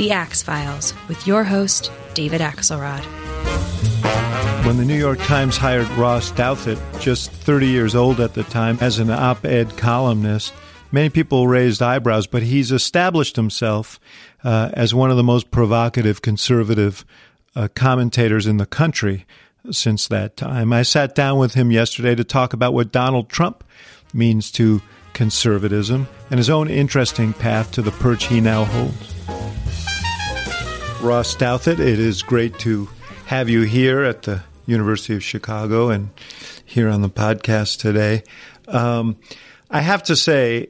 The Axe Files, with your host, David Axelrod. When the New York Times hired Ross Douthat, just 30 years old at the time, as an op ed columnist, many people raised eyebrows, but he's established himself uh, as one of the most provocative conservative uh, commentators in the country since that time. I sat down with him yesterday to talk about what Donald Trump means to conservatism and his own interesting path to the perch he now holds. Ross Douthat, it is great to have you here at the University of Chicago and here on the podcast today. Um, I have to say,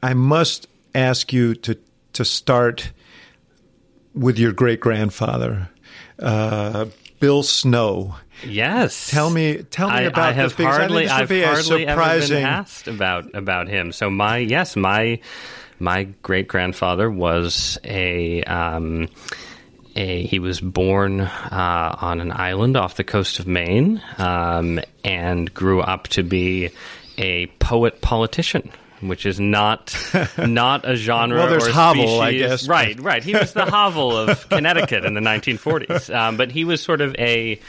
I must ask you to to start with your great grandfather, uh, Bill Snow. Yes. Tell me, tell me I, about I have this hardly, I I've think this would hardly a ever been asked about about him. So my yes, my my great grandfather was a. Um, a, he was born uh, on an island off the coast of Maine um, and grew up to be a poet politician, which is not not a genre. Well, there's or Havel, I guess. Right, right. He was the Havel of Connecticut in the 1940s, um, but he was sort of a,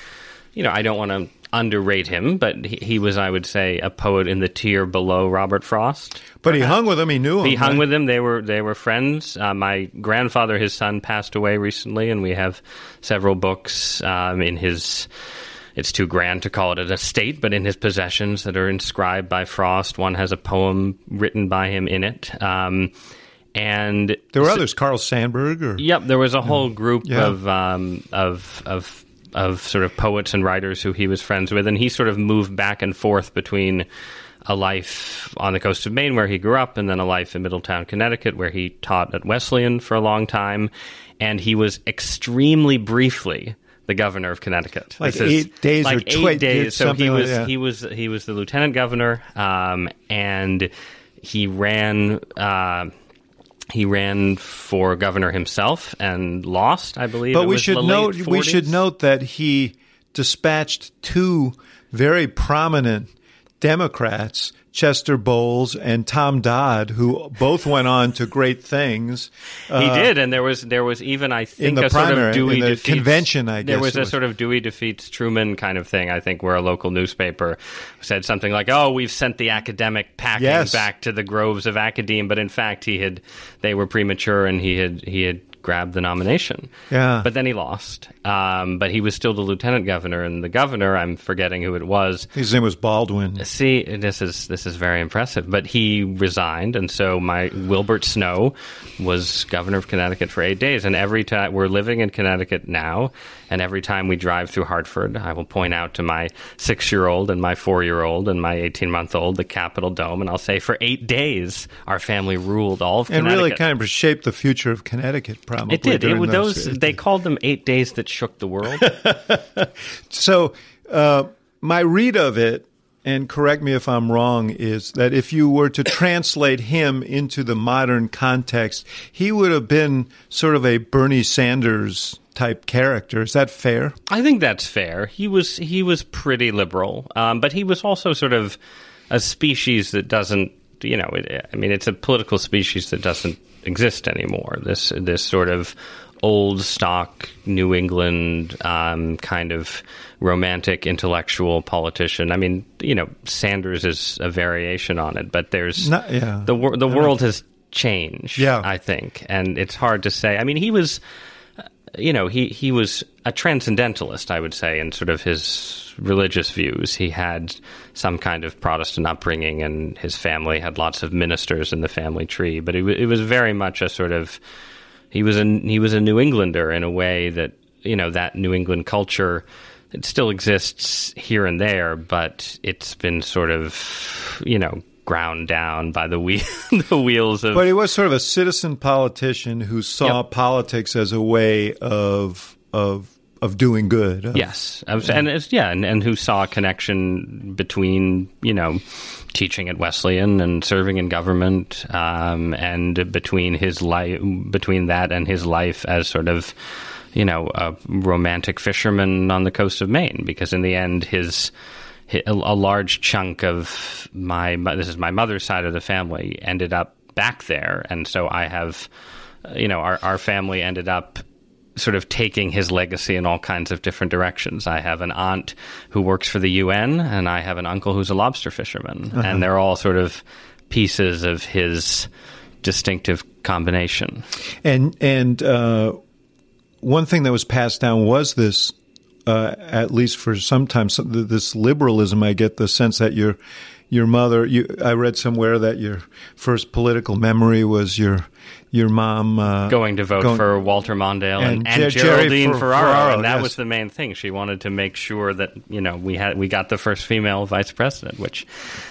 you know, I don't want to underrate him, but he, he was, I would say, a poet in the tier below Robert Frost. But he hung with him. He knew him. He hung right? with him. They were they were friends. Uh, my grandfather, his son, passed away recently, and we have several books um, in his. It's too grand to call it an estate, but in his possessions that are inscribed by Frost. One has a poem written by him in it. Um, and There were others, Carl Sandburg, or Yep, there was a whole group Yeah. of um, of of of sort of poets and writers who he was friends with, and he sort of moved back and forth between a life on the coast of Maine where he grew up, and then a life in Middletown, Connecticut, where he taught at Wesleyan for a long time, and he was extremely briefly the governor of Connecticut. Like eight days like or eight twi- days. So he something like was he was he was the lieutenant governor, um, and he ran. Uh, he ran for governor himself and lost, I believe. But we should note we should note that he dispatched two very prominent Democrats, Chester Bowles and Tom Dodd, who both went on to great things. He Uh, did, and there was there was even I think a sort of Dewey defeats, convention, I there was a was. sort of Dewey defeats Truman kind of thing. I think where a local newspaper said something like, "Oh, we've sent the academic packing Yes. back to the groves of academe," but in fact he had they were premature and he had he had grabbed the nomination. Yeah. but then he lost. Um, but he was still the lieutenant governor, and the governor I'm forgetting who it was. His name was Baldwin. See, this is this is very impressive. But he resigned, and so my Wilbert Snow was governor of Connecticut for eight days. And every time we're living in Connecticut now, and every time we drive through Hartford, I will point out to my six-year-old and my four-year-old and my eighteen-month-old the Capitol Dome, and I'll say, for eight days, our family ruled all of Connecticut. And really kind of shaped the future of Connecticut, probably. it did. It, those those they called them eight days that shook the world. So, uh, my read of it, and correct me if I'm wrong, is that if you were to translate him into the modern context, he would have been sort of a Bernie Sanders type character. Is that fair? I think that's fair. He was he was pretty liberal, um, but he was also sort of a species that doesn't, you know, it, I mean, it's a political species that doesn't exist anymore. This this sort of old stock New England um, kind of romantic intellectual politician. I mean, you know, Sanders is a variation on it, but there's Not- yeah. the the world has changed. Yeah. I think, and it's hard to say. I mean, he was you know, he, he was a transcendentalist, I would say, in sort of his religious views. He had some kind of Protestant upbringing, and his family had lots of ministers in the family tree. But it, it was very much a sort of, he was a he was a New Englander in a way that you know that New England culture it still exists here and there, but it's been sort of you know ground down by the wheel, the wheels of. But he was sort of a citizen politician who saw Yep. politics as a way of of of doing good. of- Yes, was- and it's, yeah, and, and who saw a connection between you know teaching at Wesleyan and serving in government, um, and between his life between that and his life as sort of you know a romantic fisherman on the coast of Maine, because in the end his. A a large chunk of my this is my mother's side of the family ended up back there, and so I have, uh, you know, our our family ended up sort of taking his legacy in all kinds of different directions. I have an aunt who works for the UN, and I have an uncle who's a lobster fisherman, and they're all sort of pieces of his distinctive combination. And and uh, one thing that was passed down was this, uh, at least for some time, this liberalism. I get the sense that your your mother. You, I read somewhere that your first political memory was your your mom uh, Going to vote going- for Walter Mondale and, and and, Geraldine Fer- Ferraro, Ferraro, and that yes. was the main thing. She wanted to make sure that you know we had we got the first female vice president, which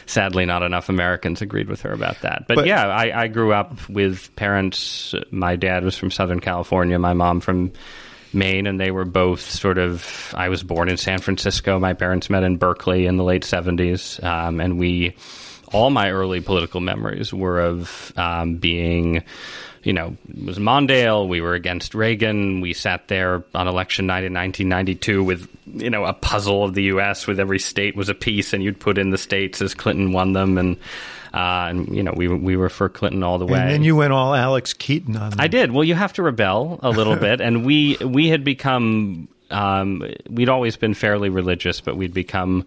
sadly not enough Americans agreed with her about that. But, But- yeah, I, I grew up with parents. My dad was from Southern California, my mom from Maine, and they were both sort of. I was born in San Francisco. My parents met in Berkeley in the late seventies, um, and we. All my early political memories were of um, being, you know, it was Mondale. We were against Reagan. We sat there on election night in 1992 with, you know, a puzzle of the U.S. with every state was a piece, and you'd put in the states as Clinton won them, and uh, and you know we were- we were for Clinton all the way. And then you went all Alex Keaton on. Them. I did. Well, you have to rebel a little bit, and we we had become um, we'd always been fairly religious, but we'd become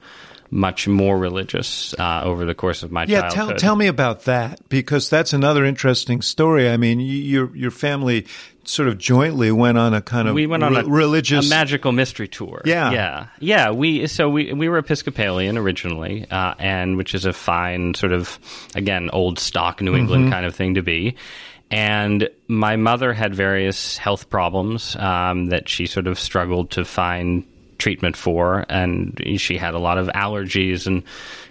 much more religious uh, over the course of my Yeah, tell childhood. tell me about that because that's another interesting story. I mean, your your family sort of jointly went on a kind of we went on re- a religious a magical mystery tour. Yeah. yeah, yeah. We so we we were Episcopalian originally, uh, and which is a fine sort of again old stock New England kind of thing to be. And my mother had various health problems um, that she sort of struggled to find treatment for, and she had a lot of allergies and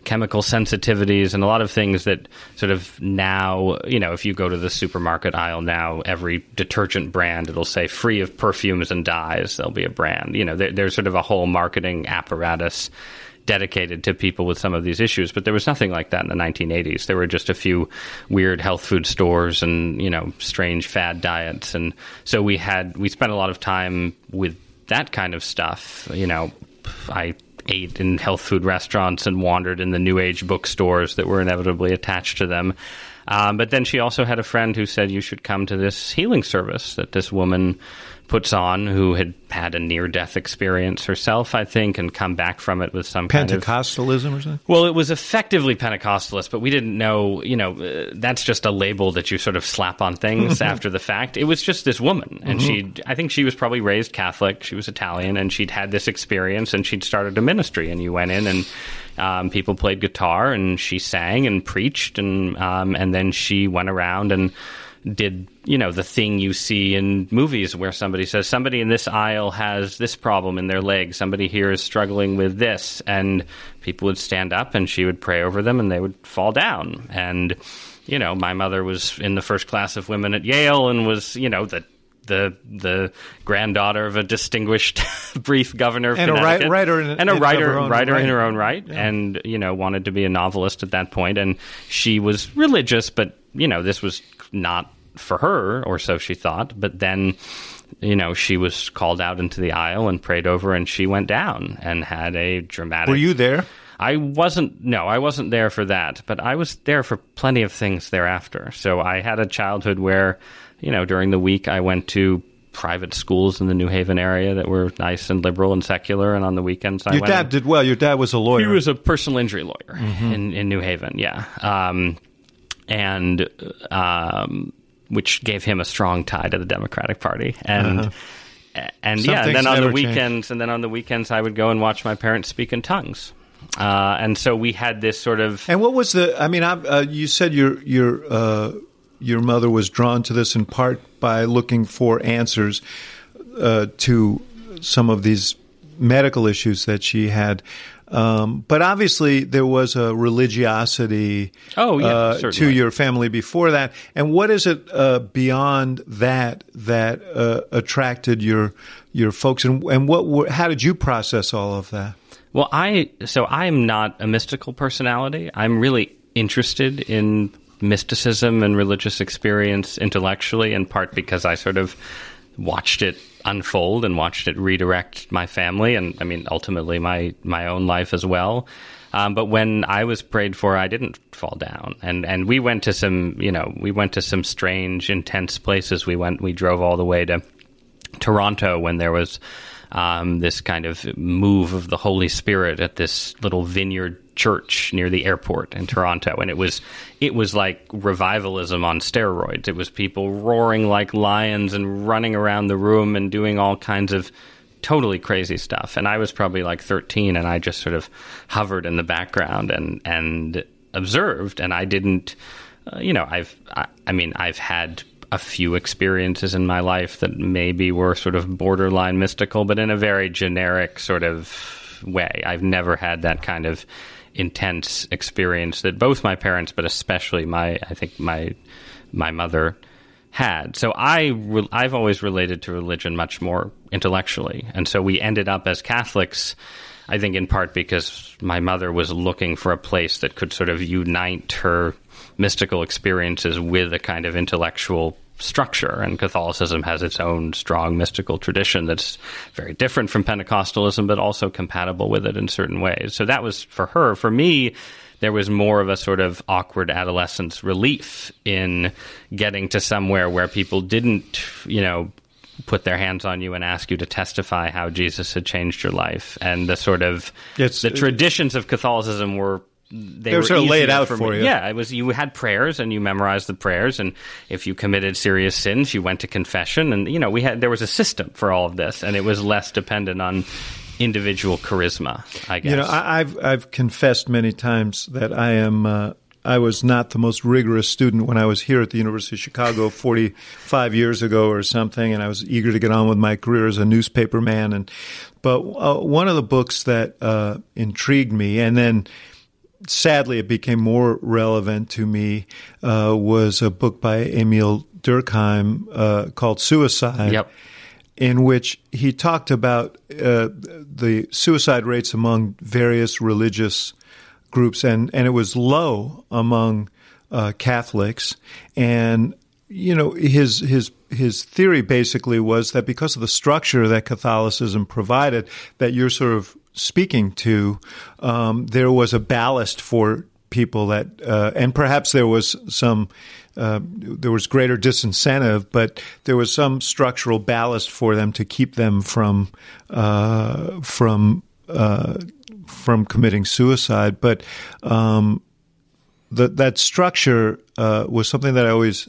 chemical sensitivities and a lot of things that sort of now, you know, if you go to the supermarket aisle now, every detergent brand it'll say free of perfumes and dyes. There'll be a brand. You know, there, there's sort of a whole marketing apparatus dedicated to people with some of these issues, but there was nothing like that in the 1980s. There were just a few weird health food stores and you know strange fad diets, and so we had we spent a lot of time with that kind of stuff. You know, I ate in health food restaurants and wandered in the new age bookstores that were inevitably attached to them. Um, but then she also had a friend who said you should come to this healing service that this woman puts on who had had a near death experience herself, I think, and come back from it with some kind of Pentecostalism or something. well, it was effectively Pentecostalist, but we didn't know, you know, uh, that's just a label that you sort of slap on things after the fact. It was just this woman, and she, I think she was probably raised Catholic. She was Italian, and she'd had this experience, and she'd started a ministry. And you went in, and um, people played guitar, and she sang and preached, and um, and then she went around and did you know the thing you see in movies where somebody says somebody in this aisle has this problem in their leg. Somebody here is struggling with this. And people would stand up and she would pray over them and they would fall down. And you know my mother was in the first class of women at Yale and was you know the the the granddaughter of a distinguished brief governor of And a ri- writer in- and a writer writer in right. her own right. And you know wanted to be a novelist at that point. And she was religious but you know this was not for her or so she thought but then you know she was called out into the aisle and prayed over and she went down and had a dramatic Were you there? I wasn't no, I wasn't there for that, but I was there for plenty of things thereafter. So I had a childhood where, you know, during the week I went to private schools in the New Haven area that were nice and liberal and secular and on the weekends I Your dad did well. Your dad was a lawyer. he was a personal injury lawyer in, in New Haven, yeah. Um, and um, which gave him a strong tie to the Democratic Party. And and Some yeah, and then on the change. weekends and then on the weekends I would go and watch my parents speak in tongues. Uh, and so we had this sort of And what was the? I mean, I, uh, you said your your uh, your mother was drawn to this in part by looking for answers uh, to some of these medical issues that she had. Um, but obviously, there was a religiosity oh, yeah, uh, to your family before that. And what is it uh, beyond that that uh, attracted your your folks? And, and what how did you process all of that? Well, I so I'm not a mystical personality. I'm really interested in mysticism and religious experience intellectually, in part because I sort of watched it unfold and watched it redirect my family and I mean ultimately my my own life as well. Um, but when I was prayed for, I didn't fall down, and and we went to some you know we went to some strange, intense places. We went we drove all the way to Toronto when there was um, this kind of move of the Holy Spirit at this little vineyard church near the airport in Toronto, and it was it was like revivalism on steroids. It was people roaring like lions and running around the room and doing all kinds of totally crazy stuff. And I was probably like 13, and I just sort of hovered in the background and and observed, and I didn't. Uh, you know, I've, I, I mean, I've had a few experiences in my life that maybe were sort of borderline mystical, but in a very generic sort of way. I've never had that kind of intense experience that both my parents, but especially my, I think my my mother had. So I re- I've always related to religion much more intellectually, and so we ended up as Catholics. I think in part because my mother was looking for a place that could sort of unite her mystical experiences with a kind of intellectual structure. And Catholicism has its own strong mystical tradition that's very different from Pentecostalism, but also compatible with it in certain ways. So that was for her. For me, there was more of a sort of awkward adolescence relief in getting to somewhere where people didn't, you know, put their hands on you and ask you to testify how Jesus had changed your life. And the sort of it's, the traditions of Catholicism were they, they were sort of laid out for, for you. Yeah, it was you had prayers and you memorized the prayers, and if you committed serious sins, you went to confession, and you know we had there was a system for all of this, and it was less dependent on individual charisma. I guess you know I, have I've confessed many times that I am. Uh, I was not the most rigorous student when I was here at the University of Chicago 45 years ago or something, and I was eager to get on with my career as a newspaper man. And but uh, one of the books that uh, intrigued me, and then sadly, it became more relevant to me uh, was a book by Emile Durkheim uh, called Suicide. Yep. In which he talked about uh, the suicide rates among various religious groups, and, and it was low among uh, Catholics. And you know his his his theory basically was that because of the structure that Catholicism provided, that you're sort of speaking to, um, there was a ballast for people that, uh, and perhaps there was some, uh, there was greater disincentive, but there was some structural ballast for them to keep them from, uh, from, uh, from committing suicide. But um, that that structure uh, was something that I always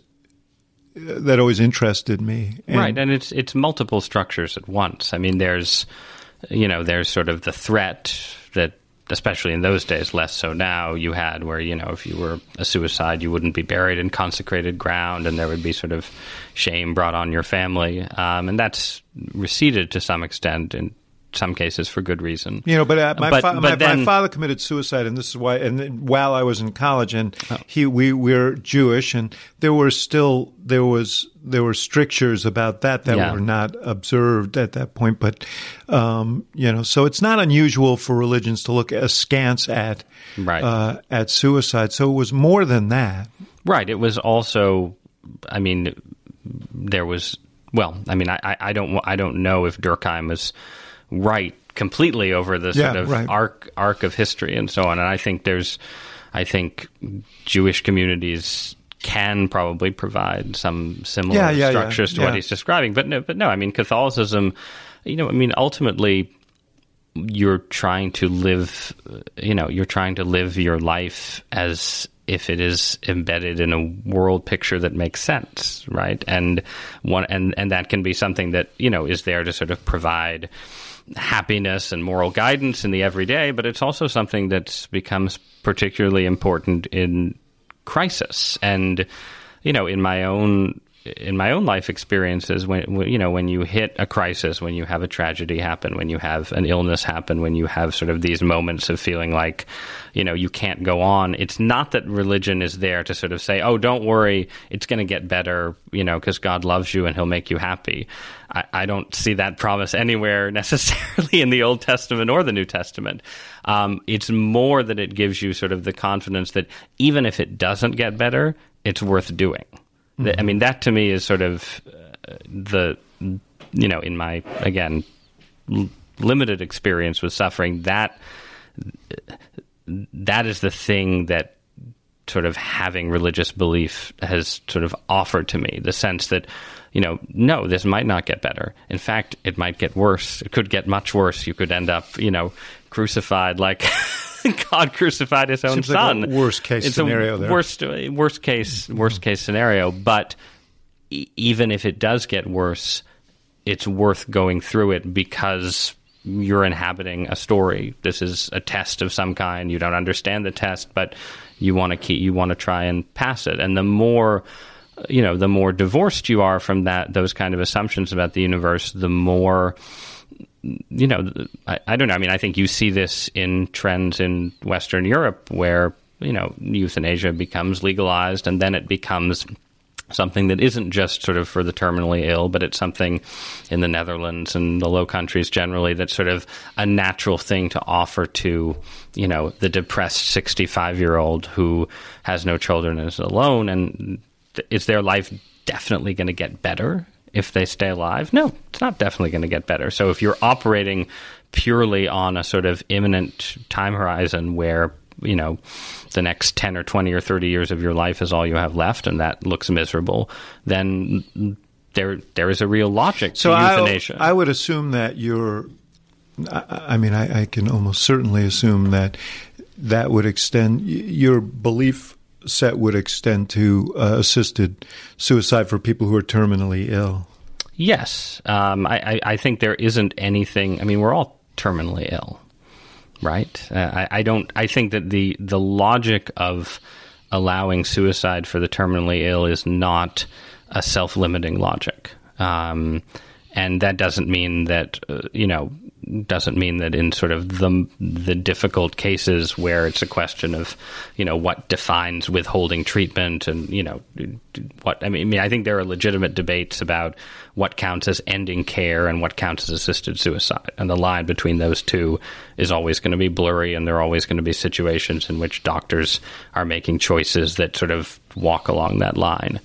that always interested me. And right, and it's it's multiple structures at once. I mean, there's you know, there's sort of the threat that, especially in those days, less so now, you had where, you know, if you were a suicide, you wouldn't be buried in consecrated ground and there would be sort of shame brought on your family. Um, and that's receded to some extent in some cases for good reason. You know, but uh, my, but, fa- but my, then, my, father committed suicide, and this is why. And while I was in college, and oh. he we we're Jewish, and there were still there was there were strictures about that that yeah. were not observed at that point. But um, you know, so it's not unusual for religions to look askance at right. uh, at suicide. So it was more than that. Right. It was also. I mean, there was. Well, I mean, I, I don't I don't know if Durkheim was right completely over the sort yeah, of right. arc arc of history and so on. And I think there's, I think Jewish communities can probably provide some similar yeah, yeah, structures to what he's describing. But no, but no, I mean Catholicism. You know, I mean ultimately. You're trying to live, you know, you're trying to live your life as if it is embedded in a world picture that makes sense, right? And one and and that can be something that you know is there to sort of provide happiness and moral guidance in the everyday, but it's also something that becomes particularly important in crisis. And, you know, in my own in my own life experiences when, you know when you hit a crisis when you have a tragedy happen when you have an illness happen when you have sort of these moments of feeling like you know you can't go on it's not that religion is there to sort of say oh don't worry it's going to get better you know because god loves you and he'll make you happy. I, I, don't see that promise anywhere necessarily in the old testament or the new testament. Um, it's more that it gives you sort of the confidence that even if it doesn't get better it's worth doing Mm-hmm. I mean, that to me is sort of uh, the, you know, in my, again, l- limited experience with suffering, that that is the thing that sort of having religious belief has sort of offered to me. The sense that you know no this might not get better. In fact it might get worse. It could get much worse. You could end up you know crucified like God crucified His own Seems Son. Like worst case it's scenario. There. Worst worst case worst case scenario. But e- even if it does get worse, it's worth going through it because you're inhabiting a story. This is a test of some kind. You don't understand the test, but you want to keep you want to try and pass it. And the more you know, the more divorced you are from that those kind of assumptions about the universe, the more you know, I, I, don't know. I mean, I think you see this in trends in Western Europe where, you know, euthanasia becomes legalized and then it becomes something that isn't just sort of for the terminally ill, but it's something in the Netherlands and the Low Countries generally that's sort of a natural thing to offer to, you know, the depressed 65 year old who has no children and is alone. And is their life definitely going to get better if they stay alive? No, it's not definitely going to get better. So if you're operating purely on a sort of imminent time horizon where you know the next 10 or 20 or 30 years of your life is all you have left and that looks miserable then there there is a real logic so to euthanasia I, I would assume that you're I, I mean I, I, can almost certainly assume that that would extend your belief set would extend to uh, assisted suicide for people who are terminally ill. Yes, um, I, I, think there isn't anything. I mean, we're all terminally ill, right? Uh, I, I, don't. I think that the the logic of allowing suicide for the terminally ill is not a self limiting logic. Um, and that doesn't mean that uh, you know doesn't mean that in sort of the the difficult cases where it's a question of you know what defines withholding treatment and you know what I mean, I mean I think there are legitimate debates about what counts as ending care and what counts as assisted suicide. And the line between those two is always going to be blurry and there are always going to be situations in which doctors are making choices that sort of walk along that line.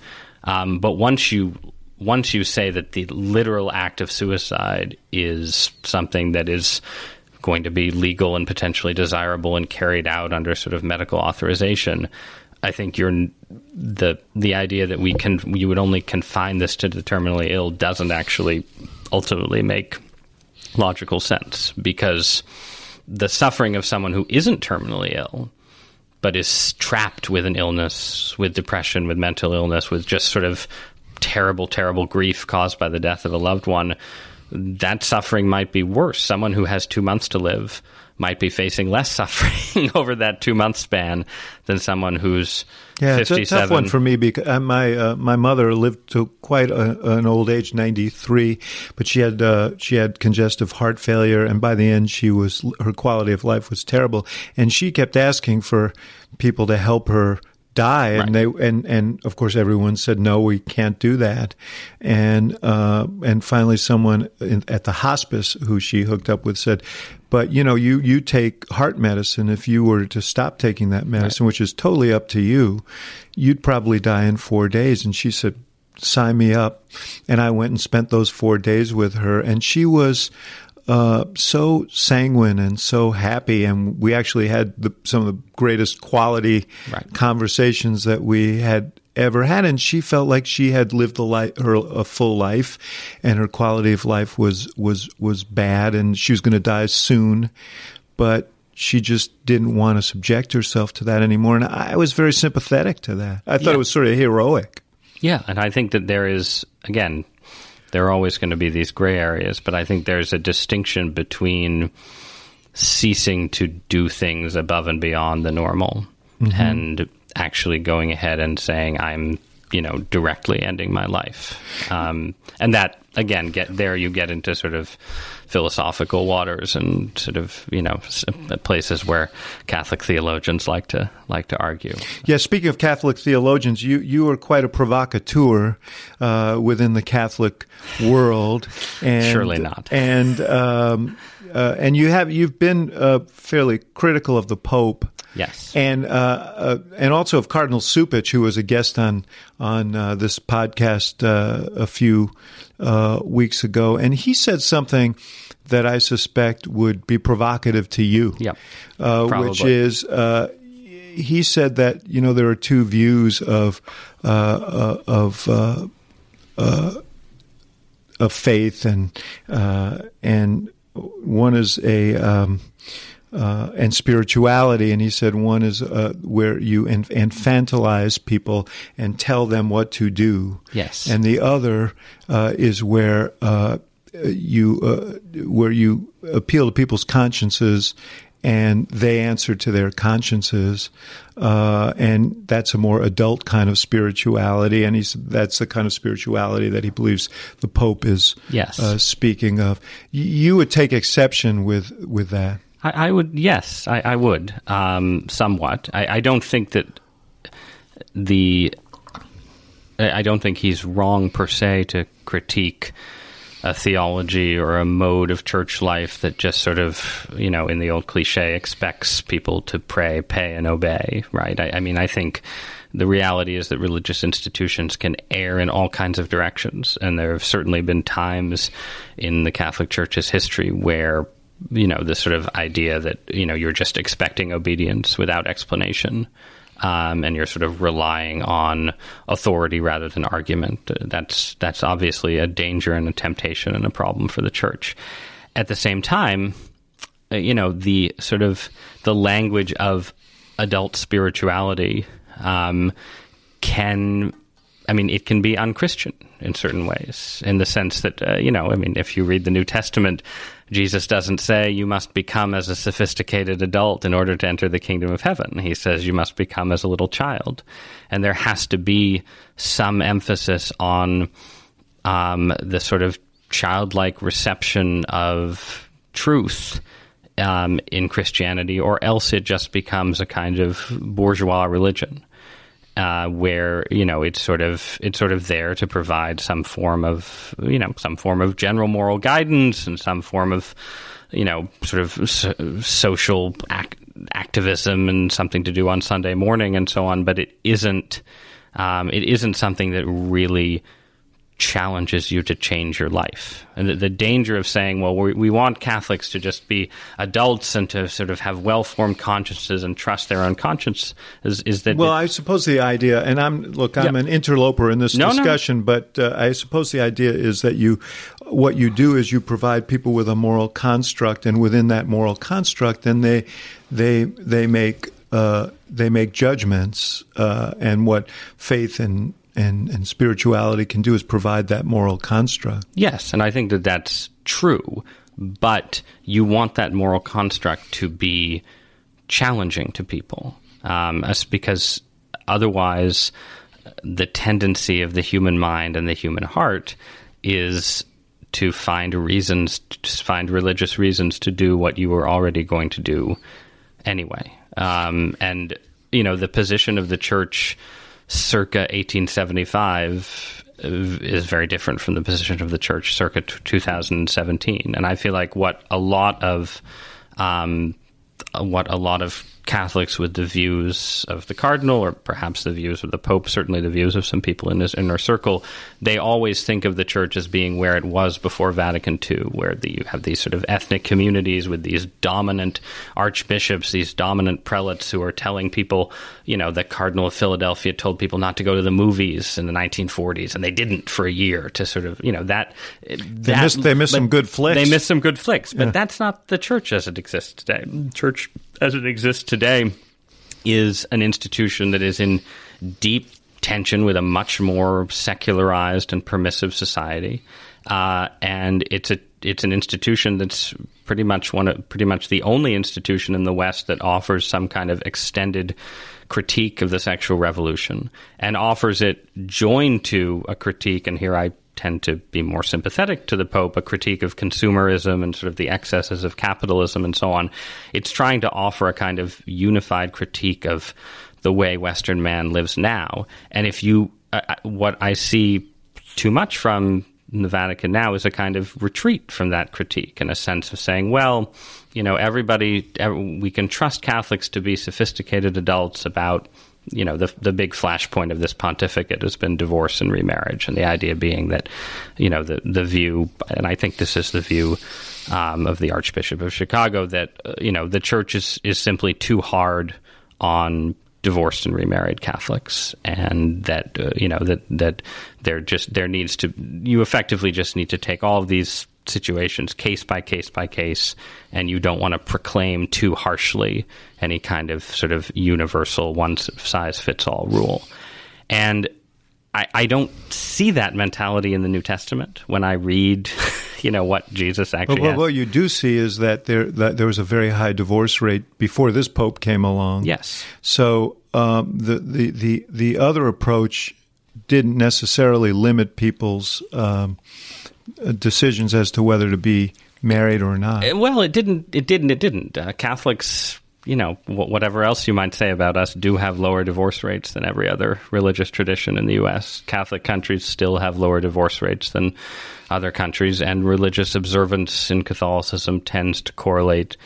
Um, but once you once you say that the literal act of suicide is something that is going to be legal and potentially desirable and carried out under sort of medical authorization, I think you're the the idea that we can you would only confine this to the terminally ill doesn't actually ultimately make logical sense because the suffering of someone who isn't terminally ill but is trapped with an illness, with depression, with mental illness, with just sort of terrible, terrible grief caused by the death of a loved one, that suffering might be worse. Someone who has two months to live might be facing less suffering over that two month span than someone who's yeah, 57. it's a tough one for me because uh, my uh, my mother lived to quite a, an old age, ninety three, but she had uh, she had congestive heart failure, and by the end, she was her quality of life was terrible, and she kept asking for people to help her die and right. they and and of course everyone said no we can't do that. And uh, and finally someone in, at the hospice who she hooked up with said but you know you you take heart medicine. If you were to stop taking that medicine right. which is totally up to you you'd probably die in 4 days. And she said sign me up. And I went and spent those 4 days with her. And she was uh, so sanguine and so happy, and we actually had the, some of the greatest quality right. conversations that we had ever had. And she felt like she had lived a life, her a full life, and her quality of life was was was bad, and she was going to die soon, but. She just didn't want to subject herself to that anymore. And I was very sympathetic to that. I thought yeah. it was sort of heroic. Yeah. And I think that there is, again, there are always going to be these gray areas, but I think there's a distinction between ceasing to do things above and beyond the normal mm-hmm. and actually going ahead and saying, I'm you know, directly ending my life. Um, and that again, get there, you get into sort of philosophical waters and sort of you know places where Catholic theologians like to like to argue. Yeah, speaking of Catholic theologians, you you are quite a provocateur uh, within the Catholic world. And, Surely not. And um, uh, and you have you've been uh, fairly critical of the Pope. Yes, and uh, uh, and also of Cardinal Cupich, who was a guest on on uh, this podcast uh, a few uh, weeks ago, and he said something that I suspect would be provocative to you. Yep. Uh, which is he said that you know there are two views of of of faith and and one is a um, uh, and spirituality, and he said one is uh, where you inf- infantilize people and tell them what to do. Yes, and the other uh, is where uh, you uh, where you appeal to people's consciences and they answer to their consciences, uh, and that's a more adult kind of spirituality, and he's that's the kind of spirituality that he believes the Pope is yes. uh, speaking of. You would take exception with with that. I, I would, yes, I, I would um, somewhat. I, I don't think that the I don't think he's wrong per se to critique a theology or a mode of church life that just sort of, you know, in the old cliche, expects people to pray, pay, and obey, right? I, I mean, I think the reality is that religious institutions can err in all kinds of directions. And there have certainly been times in the Catholic Church's history where you know this sort of idea that you know you're just expecting obedience without explanation um, and you're sort of relying on authority rather than argument. That's that's obviously a danger and a temptation and a problem for the church. At the same time, uh, you know the sort of the language of adult spirituality um, can, I mean, it can be unchristian in certain ways, in the sense that uh, you know, I mean, if you read the New Testament Jesus doesn't say you must become as a sophisticated adult in order to enter the kingdom of heaven. He says you must become as a little child. And there has to be some emphasis on um, the sort of childlike reception of truth um, in Christianity, or else it just becomes a kind of bourgeois religion uh, where you know it's sort of it's sort of there to provide some form of you know some form of general moral guidance and some form of you know sort of so- social act- activism and something to do on Sunday morning and so on. But it isn't um, it isn't something that really challenges you to change your life. And the, the danger of saying, well, we, we, want Catholics to just be adults and to sort of have well formed consciences and trust their own conscience is, is that. Well, it, I suppose the idea, and I'm, look, I'm an interloper in this no, discussion, no. but uh, I suppose the idea is that you, what you do is you provide people with a moral construct, and within that moral construct, then they, they, they make, uh, they make judgments, uh, and what faith and and, and spirituality can do is provide that moral construct. Yes, and I think that that's true, but you want that moral construct to be challenging to people, um, because otherwise, the tendency of the human mind and the human heart is to find reasons, to find religious reasons to do what you were already going to do anyway. Um, and you know, the position of the church circa 1875 is very different from the position of the church circa 2017. And I feel like what a lot of um, what a lot of Catholics with the views of the cardinal, or perhaps the views of the pope, certainly the views of some people in this inner circle, they always think of the church as being where it was before Vatican II, where the, you have these sort of ethnic communities with these dominant archbishops, these dominant prelates who are telling people, you know, the Cardinal of Philadelphia told people not to go to the movies in the 1940s, and they didn't for a year to sort of, you know, that. They that, missed, they missed some good flicks. They missed some good flicks, but yeah. that's not the church as it exists today. Church as it exists today is an institution that is in deep tension with a much more secularized and permissive society, uh, and it's a it's an institution that's pretty much one of, pretty much the only institution in the West that offers some kind of extended critique of the sexual revolution and offers it joined to a critique, and here I tend to be more sympathetic to the Pope, a critique of consumerism and sort of the excesses of capitalism and so on. It's trying to offer a kind of unified critique of the way Western man lives now. And if you, uh, uh what I see too much from the Vatican now is a kind of retreat from that critique in a sense of saying, well, you know, everybody, we can trust Catholics to be sophisticated adults about you know the the big flashpoint of this pontificate has been divorce and remarriage, and the idea being that you know the the view, and I think this is the view um, of the Archbishop of Chicago that uh, you know the church is is simply too hard on divorced and remarried Catholics, and that uh, you know that that there just there needs to you effectively just need to take all of these situations case by case by case, and you don't want to proclaim too harshly any kind of sort of universal one size fits all rule. And I, I, don't see that mentality in the New Testament when I read, you know, what Jesus actually. But, what you do see is that there that there was a very high divorce rate before this pope came along. Yes. So um, the, the the the other approach didn't necessarily limit people's um, decisions as to whether to be married or not. Uh, well, it didn't. It didn't. It didn't. Uh, Catholics, you know, whatever else you might say about us, do have lower divorce rates than every other religious tradition in the U.S. Catholic countries still have lower divorce rates than other countries, and religious observance in Catholicism tends to correlate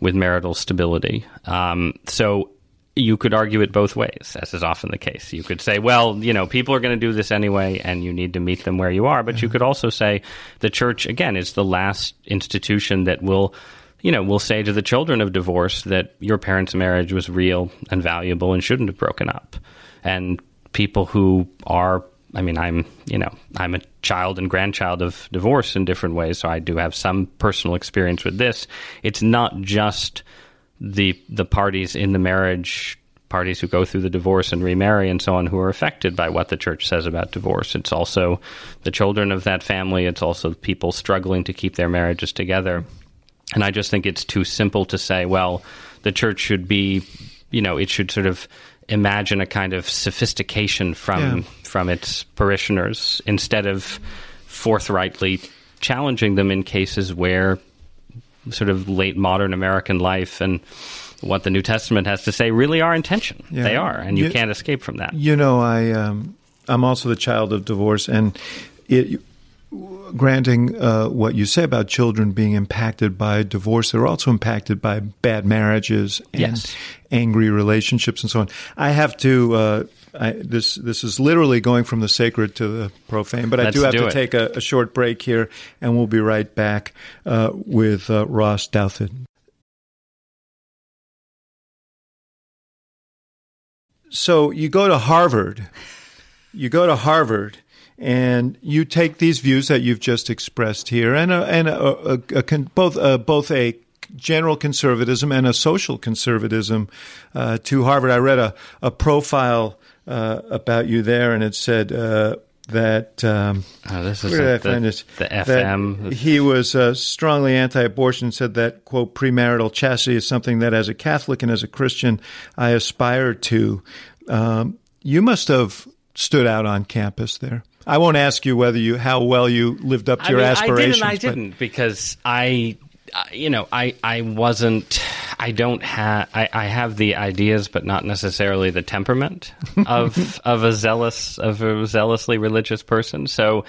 with marital stability. Um, so you could argue it both ways, as is often the case. You could say, well, you know, people are going to do this anyway, and you need to meet them where you are. But you could also say the church, again, is the last institution that will, you know, will say to the children of divorce that your parents' marriage was real and valuable and shouldn't have broken up. And people who are, I mean, I'm, you know, I'm a child and grandchild of divorce in different ways, so I do have some personal experience with this. It's not just the the parties in the marriage parties who go through the divorce and remarry and so on who are affected by what the church says about divorce. It's also the children of that family. It's also people struggling to keep their marriages together. And I just think it's too simple to say, well, the church should be, you know, it should sort of imagine a kind of sophistication from yeah. from its parishioners instead of forthrightly challenging them in cases where sort of late modern American life and what the New Testament has to say really are in tension. Yeah. They are, and you, you, can't escape from that. You know, I um, I'm also the child of divorce, and it, granting uh, what you say about children being impacted by divorce, they're also impacted by bad marriages and yes. angry relationships and so on. I have to. Uh, I, this this is literally going from the sacred to the profane, but I Let's do have do to it. take a, a, short break here, and we'll be right back uh, with uh, Ross Douthat. So you go to Harvard, you go to Harvard, and you take these views that you've just expressed here, and a, and a, a, a both uh, both a general conservatism and a social conservatism uh, to Harvard. I read a, a profile uh, about you there, and it said uh, that um, oh, this is where did I find this? The FM. He was uh, strongly anti-abortion. Said that quote premarital chastity is something that, as a Catholic and as a Christian, I aspire to. Um, you must have stood out on campus there. I won't ask you whether you how well you lived up to I your mean, aspirations. I didn't. I didn't because I, you know, I I wasn't I don't have I, I, have the ideas, but not necessarily the temperament of of a zealous of a zealously religious person. So,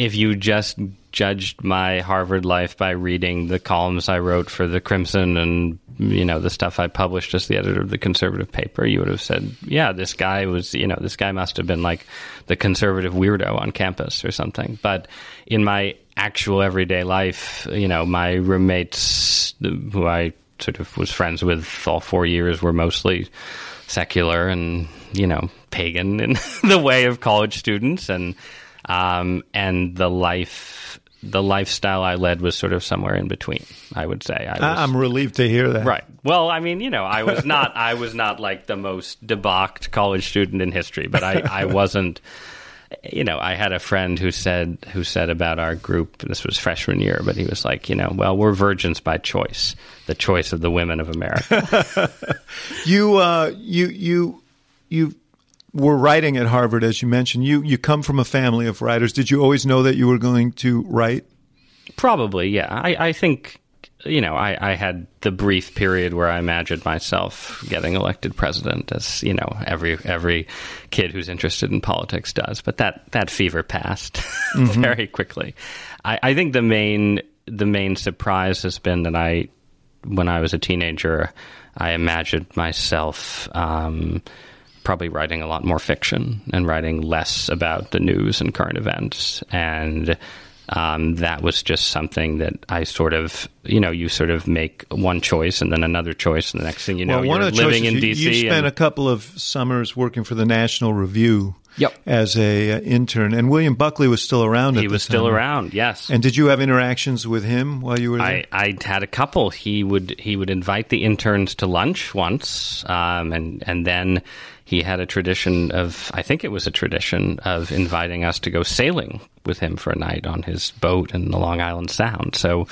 if you just judged my Harvard life by reading the columns I wrote for the Crimson and you know the stuff I published as the editor of the conservative paper, you would have said, "Yeah, this guy was you know this guy must have been like the conservative weirdo on campus or something." But in my actual everyday life, you know, my roommates who I sort of was friends with all four years were mostly secular and you know pagan in the way of college students and um, and the life the lifestyle I led was sort of somewhere in between. I would say. I I'm relieved to hear that. Right. Well, I mean, you know, I was not I was not like the most debauched college student in history, but I I wasn't you know, I had a friend who said who said about our group. This was freshman year, but he was like, you know, well, we're virgins by choice, the choice of the women of America. you, uh, you, you, you were writing at Harvard, as you mentioned. You you come from a family of writers. Did you always know that you were going to write? Probably, yeah. I, I think you know, I, I, had the brief period where I imagined myself getting elected president, as you know, every every kid who's interested in politics does. But that that fever passed mm-hmm. very quickly. I, I, think the main the main surprise has been that I, when I was a teenager, I imagined myself. Um, probably writing a lot more fiction and writing less about the news and current events and um, that was just something that I sort of, you know, you sort of make one choice and then another choice, and the next thing you know, well, you're living in D.C. You, you spent and, a couple of summers working for the National Review. Yep. As a uh, intern, and William Buckley was still around. He was still around. Yes. And did you have interactions with him while you were there? I, I had a couple. He would he would invite the interns to lunch once, um, and and then he had a tradition of, I think it was a tradition of inviting us to go sailing with him for a night on his boat in the Long Island Sound. So,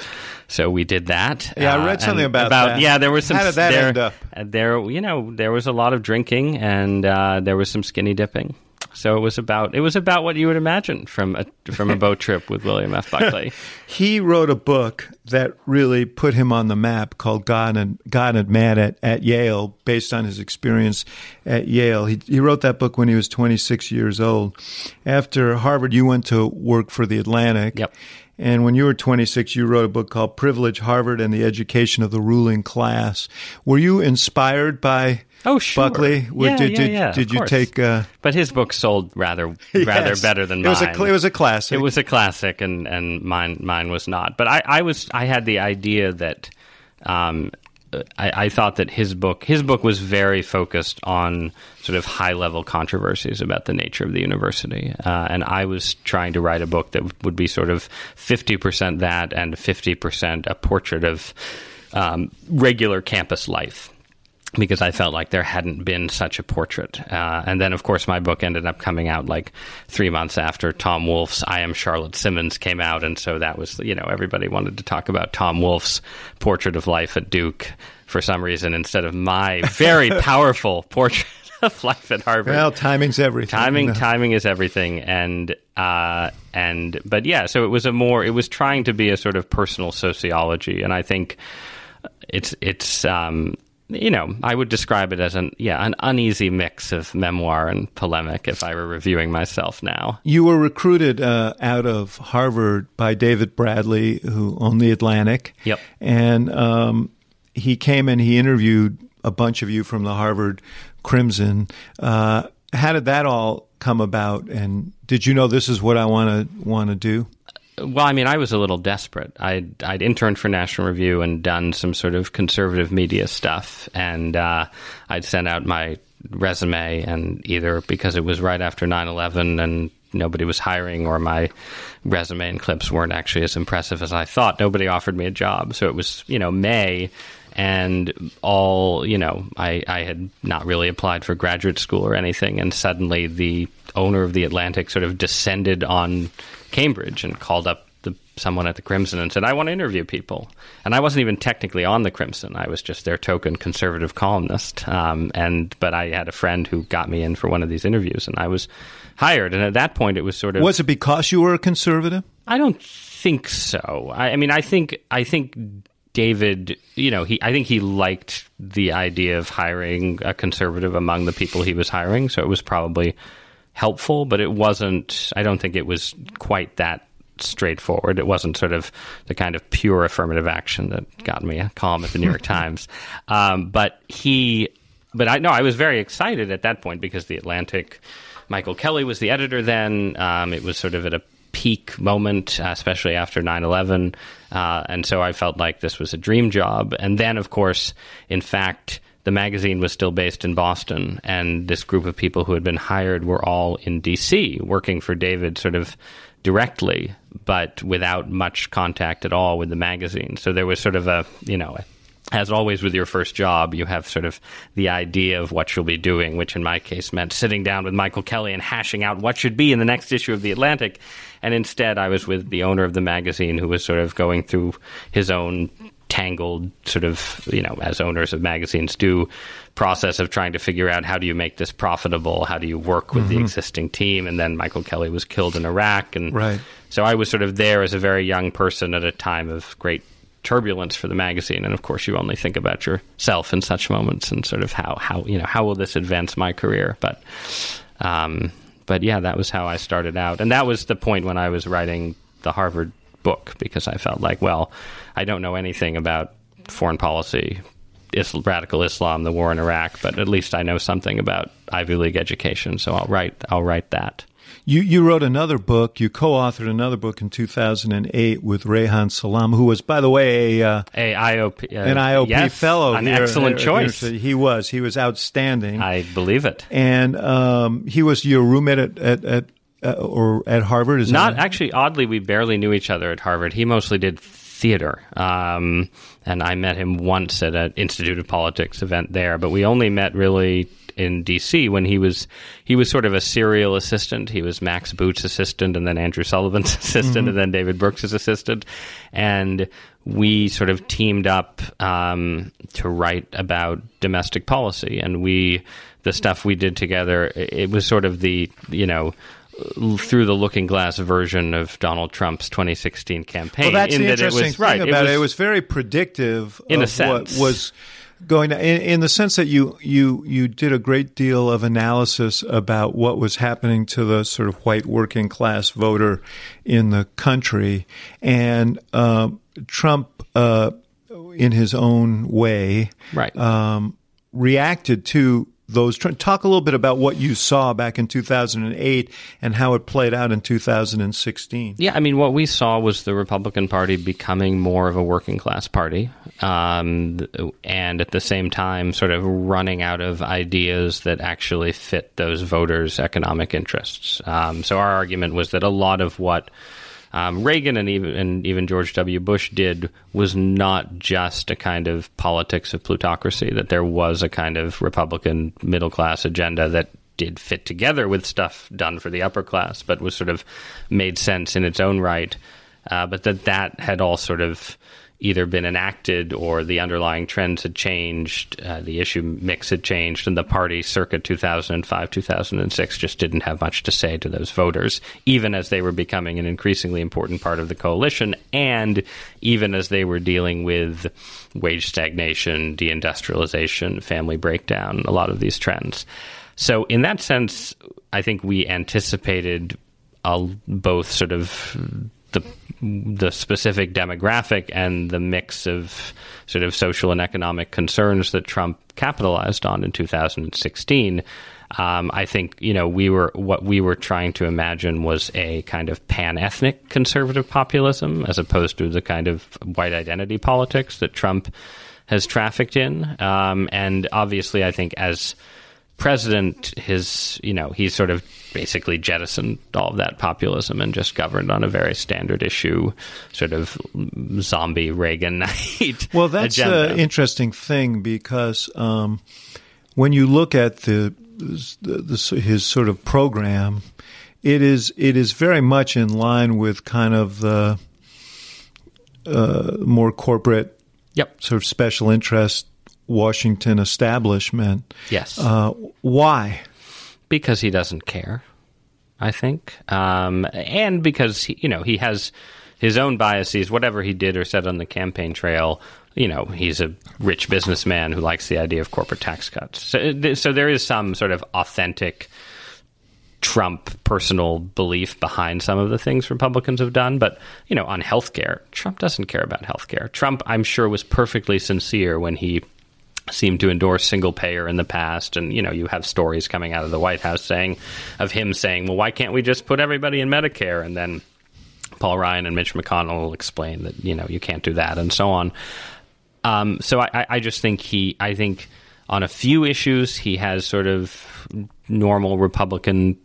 so we did that. Yeah, I read uh, something about, about that. Yeah, there was some. How did that there, end up? There, you know, there was a lot of drinking and uh, there was some skinny dipping. So it was about it was about what you would imagine from a from a boat trip with William F. Buckley. he wrote a book that really put him on the map called God and God and Man at, at Yale, based on his experience at Yale. He, he wrote that book when he was 26 years old. After Harvard, you went to work for the Atlantic. Yep. And when you were 26, you wrote a book called Privilege Harvard and the Education of the Ruling Class. Were you inspired by Oh, sure. Buckley. Yeah, did, yeah, did, yeah, did you take? Uh, but his book sold rather rather yes. better than it was mine. A, it was a classic. It was a classic, and, and mine mine was not. But I, I was I had the idea that um, I, I, thought that his book his book was very focused on sort of high level controversies about the nature of the university, uh, and I was trying to write a book that would be sort of fifty percent that and fifty percent a portrait of um, regular campus life because I felt like there hadn't been such a portrait. Uh, and then, of course, my book ended up coming out like three months after Tom Wolfe's I Am Charlotte Simmons came out. And so that was, you know, everybody wanted to talk about Tom Wolfe's portrait of life at Duke for some reason instead of my very powerful portrait. Of life at Harvard. Well, timing's everything. Timing, timing is everything, and uh, and but yeah. So it was a more. It was trying to be a sort of personal sociology, and I think it's it's um, you know, I would describe it as an yeah, an uneasy mix of memoir and polemic if I were reviewing myself now. You were recruited uh, out of Harvard by David Bradley, who owned the Atlantic. Yep. And um, he came and he interviewed a bunch of you from the Harvard Crimson. Uh, how did that all come about? And did you know this is what I want to want to do? Well, I mean, I was a little desperate. I'd, I'd interned for National Review and done some sort of conservative media stuff, and uh, I'd sent out my resume, and either because it was right after 9 11 and nobody was hiring, or my resume and clips weren't actually as impressive as I thought, nobody offered me a job. So it was, you know, May. And all, you know, I, I had not really applied for graduate school or anything. And suddenly the owner of the Atlantic sort of descended on Cambridge and called up the, someone at the Crimson and said, "I want to interview people." And I wasn't even technically on the Crimson; I was just their token conservative columnist. Um, and but I had a friend who got me in for one of these interviews, and I was hired. And at that point, it was sort of was it because you were a conservative? I don't think so. I, I mean, I think I think David, you know, he I think he liked the idea of hiring a conservative among the people he was hiring, so it was probably helpful, but it wasn't, I don't think it was quite that straightforward. It wasn't sort of the kind of pure affirmative action that got me a column at the New York Times. Um, but he, but I know I was very excited at that point because the Atlantic, Michael Kelly was the editor then. Um, it was sort of at a peak moment, uh, especially after 9 11. Uh, and so I felt like this was a dream job. And then, of course, in fact, the magazine was still based in Boston, and this group of people who had been hired were all in D.C., working for David sort of directly, but without much contact at all with the magazine. So there was sort of a, you know, as always with your first job, you have sort of the idea of what you'll be doing, which in my case meant sitting down with Michael Kelly and hashing out what should be in the next issue of The Atlantic. And instead, I was with the owner of the magazine who was sort of going through his own tangled sort of you know as owners of magazines do process of trying to figure out how do you make this profitable? How do you work with mm-hmm. the existing team? And then michael kelly was killed in iraq. And right. so i was sort of there as a very young person at a time of great turbulence for the magazine. And of course you only think about yourself in such moments and sort of how how you know how will this advance my career? But um but yeah that was how i started out. And that was the point when i was writing the harvard book because i felt like well i don't know anything about foreign policy radical islam the war in iraq but at least i know something about ivy league education so i'll write i'll write that you you wrote another book. You co-authored another book in 2008 with Reihan Salam, who was, by the way, a, uh, a IOP, uh, an IOP yes, fellow. An here, excellent choice. He was. He was outstanding. I believe it. And um, he was your roommate at at, at uh, or at Harvard. Is not actually? Oddly, we barely knew each other at Harvard. He mostly did theater. Um, and I met him once at an Institute of Politics event there, but we only met really in DC when he was he was sort of a serial assistant. He was Max Boot's assistant, and then Andrew Sullivan's assistant, mm-hmm. and then David Brooks's assistant, and we sort of teamed up um, to write about domestic policy, and we the stuff we did together. It was sort of the you know through the looking glass version of Donald Trump's 2016 campaign. Well, that's in the that interesting was, thing right, about it was, it. It was very predictive in of a sense. what was going to, in, in, the sense that you you you did a great deal of analysis about what was happening to the sort of white working class voter in the country, and uh, Trump, uh, in his own way, right. um, reacted to those. Talk a little bit about what you saw back in 2008 and how it played out in 2016 yeah i mean what we saw was the republican party becoming more of a working class party um, and at the same time sort of running out of ideas that actually fit those voters economic interests. Um, so our argument was that a lot of what um, Reagan and even and even George W. Bush did was not just a kind of politics of plutocracy. That there was a kind of Republican middle class agenda that did fit together with stuff done for the upper class, but was sort of made sense in its own right. Uh, but that that had all sort of either been enacted or the underlying trends had changed, uh, the issue mix had changed, and the party circa 2005, 2006 just didn't have much to say to those voters, even as they were becoming an increasingly important part of the coalition, and even as they were dealing with wage stagnation, deindustrialization, family breakdown, a lot of these trends. So, in that sense, I think we anticipated both sort of the specific demographic and the mix of sort of social and economic concerns that Trump capitalized on in 2016. Um, I think you know we were what we were trying to imagine was a kind of pan-ethnic conservative populism as opposed to the kind of white identity politics that Trump has trafficked in. Um, and obviously, I think as president, his you know he's sort of basically jettisoned all of that populism and just governed on a very standard issue, sort of zombie Reagan night. Well, that's an interesting thing because um, when you look at the, the, the, his sort of program, it is it is very much in line with kind of the uh, more corporate, yep. sort of special interest Washington establishment. Yes. Uh, why? Because he doesn't care, I think, um, and because he, you know he has his own biases. Whatever he did or said on the campaign trail, you know, he's a rich businessman who likes the idea of corporate tax cuts. So, so there is some sort of authentic. Trump personal belief behind some of the things Republicans have done. But, you know, on health care, Trump doesn't care about health care. Trump, I'm sure, was perfectly sincere when he seemed to endorse single payer in the past. And you know you have stories coming out of the White House saying of him saying well why can't we just put everybody in Medicare? And then Paul Ryan and Mitch McConnell will explain that you know you can't do that and so on. Um, so I, I just think he I think on a few issues he has sort of normal Republican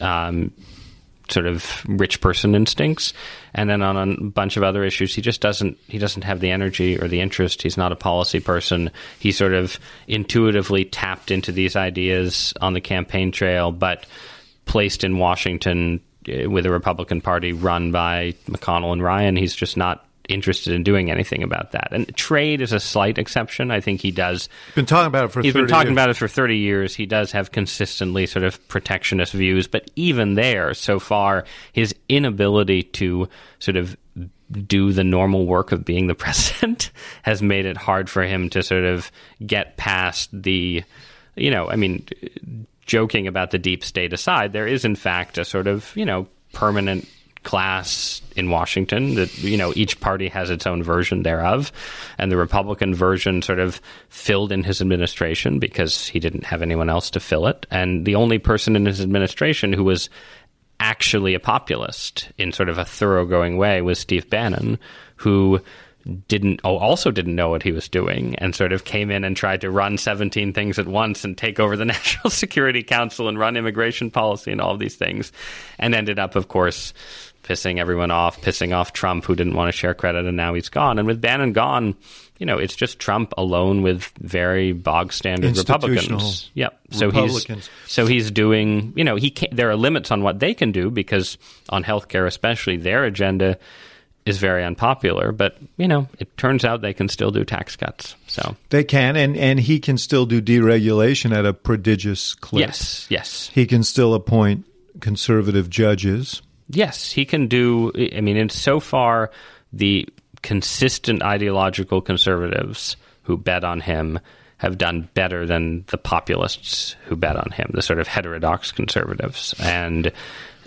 um, sort of rich person instincts, and then on a bunch of other issues, he just doesn't he doesn't have the energy or the interest. He's not a policy person. He sort of intuitively tapped into these ideas on the campaign trail, but placed in Washington uh, with a Republican Party run by McConnell and Ryan, he's just not interested in doing anything about that. And trade is a slight exception. I think he does. Been talking about it for. He's been talking years. about it for thirty years. He does have consistently sort of protectionist views, but even there, so far, his inability to sort of do the normal work of being the president has made it hard for him to sort of get past the, you know, I mean, joking about the deep state aside, there is in fact a sort of you know permanent class in Washington that you know each party has its own version thereof. And the Republican version sort of filled in his administration because he didn't have anyone else to fill it. And the only person in his administration who was actually a populist in sort of a thoroughgoing way was Steve Bannon who didn't oh, also didn't know what he was doing and sort of came in and tried to run 17 things at once and take over the National Security Council and run immigration policy and all of these things and ended up of course pissing everyone off, pissing off Trump, who didn't want to share credit, and now he's gone. And with Bannon gone, you know, it's just Trump alone with very bog standard Republicans. Yep. So Republicans. he's so he's doing. You know, he can't, there are limits on what they can do because on healthcare, especially, their agenda is very unpopular. But you know, it turns out they can still do tax cuts. So they can, and and he can still do deregulation at a prodigious clip. Yes. Yes. He can still appoint conservative judges. Yes, he can do. I mean, and so far, the consistent ideological conservatives who bet on him have done better than the populists who bet on him, the sort of heterodox conservatives. And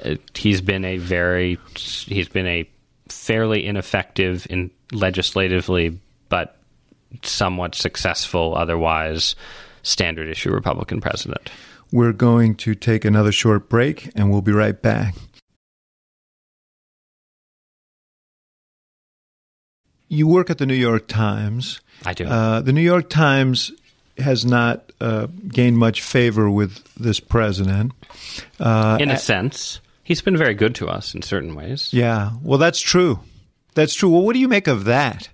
uh, he's been a very, he's been a fairly ineffective in legislatively, but somewhat successful otherwise standard issue Republican president. We're going to take another short break and we'll be right back. You work at the New York Times. I do. Uh, the New York Times has not uh, gained much favor with this president. Uh, in a sense, he's been very good to us in certain ways. Yeah, well, that's true. That's true. Well, what do you make of that?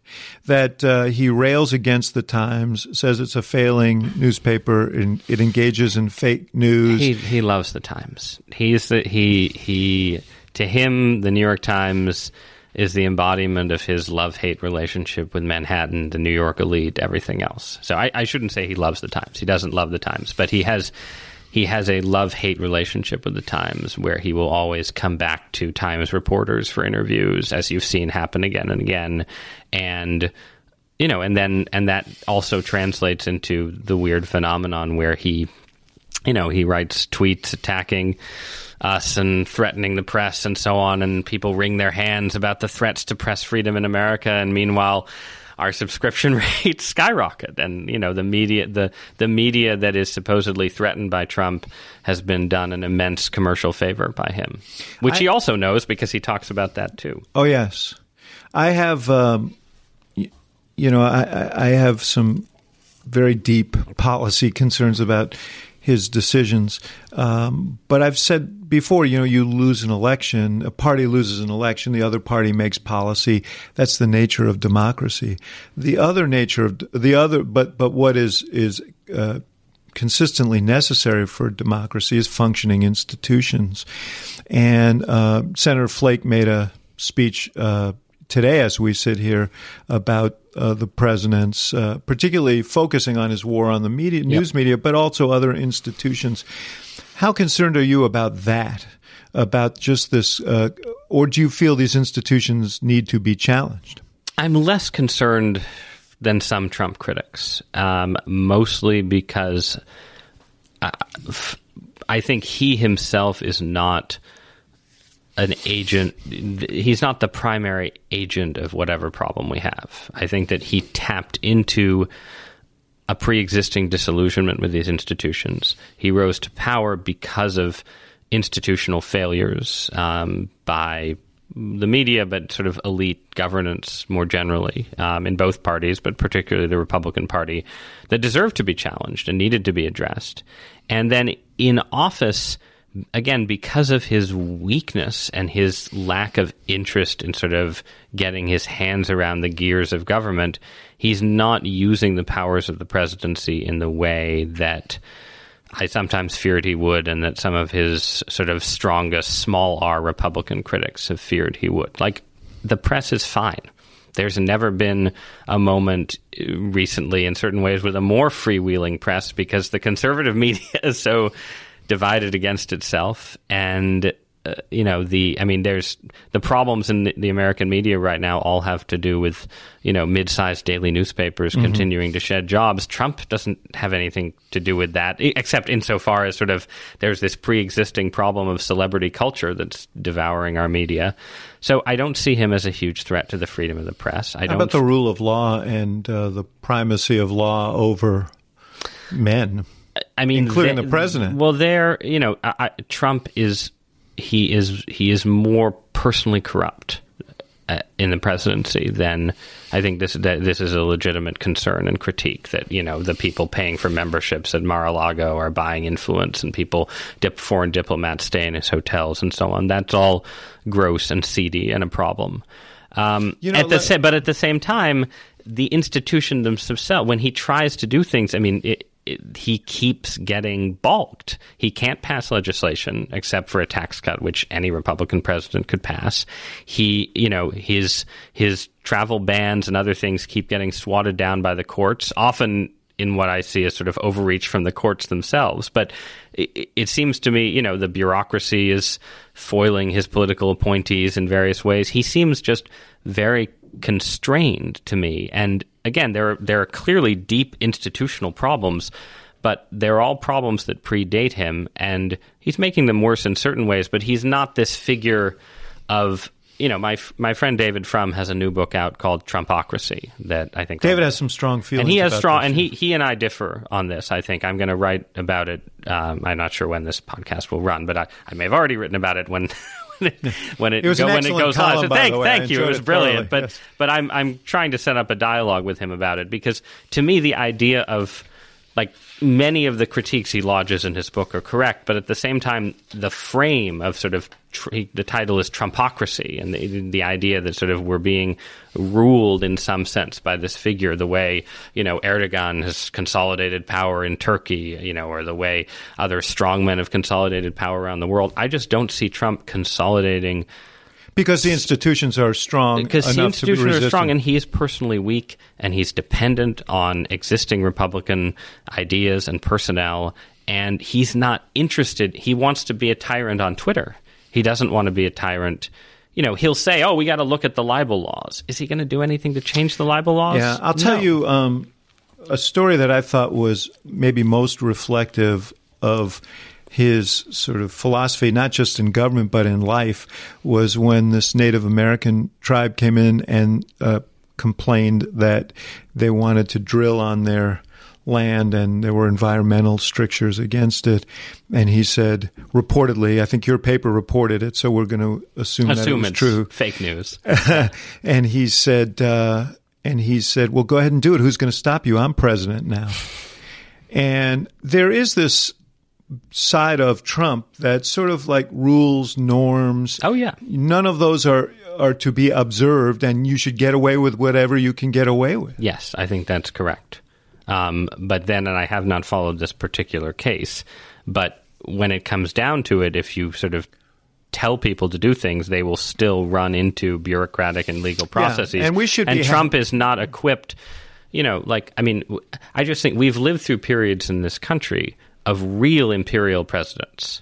That uh, he rails against the Times, says it's a failing newspaper, and it engages in fake news. He he loves the Times. He's the he he to him the New York Times is the embodiment of his love hate relationship with Manhattan, the New York elite, everything else. So I, I, shouldn't say he loves the Times. He doesn't love the Times, but he has he has a love hate relationship with the Times where he will always come back to Times reporters for interviews, as you've seen happen again and again, and you know, and then and that also translates into the weird phenomenon where he, you know, he writes tweets attacking us and threatening the press and so on, and people wring their hands about the threats to press freedom in America, and meanwhile, our subscription rates skyrocket and you know the media the the media that is supposedly threatened by Trump has been done an immense commercial favor by him which I, he also knows because he talks about that too. Oh yes. I have um, you know i i have some very deep policy concerns about his decisions. Um, but I've said before, you know, you lose an election, a party loses an election, the other party makes policy. That's the nature of democracy. The other nature of the other, but but what is is uh, consistently necessary for democracy is functioning institutions. And uh, Senator Flake made a speech uh, today as we sit here about uh, the president's, uh, particularly focusing on his war on the media, news yep. media, but also other institutions. How concerned are you about that? About just this, uh, or do you feel these institutions need to be challenged? I'm less concerned than some Trump critics, um, mostly because I, I think he himself is not an agent. He's not the primary agent of whatever problem we have. I think that he tapped into a pre existing disillusionment with these institutions. He rose to power because of institutional failures um, by the media, but sort of elite governance more generally um, in both parties, but particularly the Republican Party, that deserved to be challenged and needed to be addressed. And then in office, again, because of his weakness and his lack of interest in sort of getting his hands around the gears of government, he's not using the powers of the presidency in the way that I sometimes feared he would, and that some of his sort of strongest small r Republican critics have feared he would. Like, the press is fine. There's never been a moment uh, recently, in certain ways, with a more freewheeling press because the conservative media is so divided against itself. And uh, you know the i mean there's the problems in the, the, american media right now all have to do with you know mid-sized daily newspapers mm-hmm. continuing to shed jobs. Trump doesn't have anything to do with that except insofar as sort of there's this pre-existing problem of celebrity culture that's devouring our media. So i don't see him as a huge threat to the freedom of the press. I How about the rule of law and uh, the primacy of law over men I mean, including the, the president. Well, there, you know, I, I, Trump is he is he is more personally corrupt uh, in the presidency than I think this that this is a legitimate concern and critique that you know the people paying for memberships at Mar-a-Lago are buying influence and people dip, foreign diplomats stay in his hotels and so on. That's all gross and seedy and a problem. Um, you know, at the let- sa- but at the same time, the institution themselves, when he tries to do things, I mean. It, he keeps getting balked. He can't pass legislation except for a tax cut, which any Republican president could pass. He, you know, his his travel bans and other things keep getting swatted down by the courts, often in what I see as sort of overreach from the courts themselves. But it, it, seems to me, you know, the bureaucracy is foiling his political appointees in various ways. He seems just very constrained to me. And again, there are, there are clearly deep institutional problems, but they're all problems that predate him, and he's making them worse in certain ways. But he's not this figure of you know, my my friend David Frum has a new book out called Trumpocracy that I think David has some strong feelings, and he has strong, and he he and I differ on this. I think I'm going to write about it. Um, I'm not sure when this podcast will run, but I, I may have already written about it when when it, it go, when it goes column, live. So thank, thank you. It was it brilliant. But yes. but I'm I'm trying to set up a dialogue with him about it because to me the idea of like many of the critiques he lodges in his book are correct, but at the same time, the frame of sort of tr- the title is Trumpocracy, and the, the idea that sort of we're being ruled in some sense by this figure, the way you know Erdogan has consolidated power in Turkey, you know, or the way other strongmen have consolidated power around the world. I just don't see Trump consolidating because the institutions are strong. Uh, because the institutions are strong, and he's personally weak, and he's dependent on existing Republican ideas and personnel, and he's not interested. He wants to be a tyrant on Twitter. He doesn't want to be a tyrant. You know, he'll say, "Oh, we got to look at the libel laws." Is he going to do anything to change the libel laws? Yeah, I'll tell no. you um, a story that I thought was maybe most reflective of his sort of philosophy, not just in government but in life, was when this Native American tribe came in and uh, complained that they wanted to drill on their land and there were environmental strictures against it. And he said, reportedly, I think your paper reported it, so we're going to assume, assume that it was true. Fake news. and he said, uh, and he said, well, go ahead and do it. Who's going to stop you? I'm president now. And there is this side of Trump that sort of like rules, norms. Oh yeah. None of those are are to be observed, and you should get away with whatever you can get away with. Yes, I think that's correct. Um, but then, and I have not followed this particular case, but when it comes down to it, if you sort of tell people to do things, they will still run into bureaucratic and legal processes. Yeah, and we should. And Trump ha- is not equipped. You know, like I mean, I just think we've lived through periods in this country of real imperial presidents.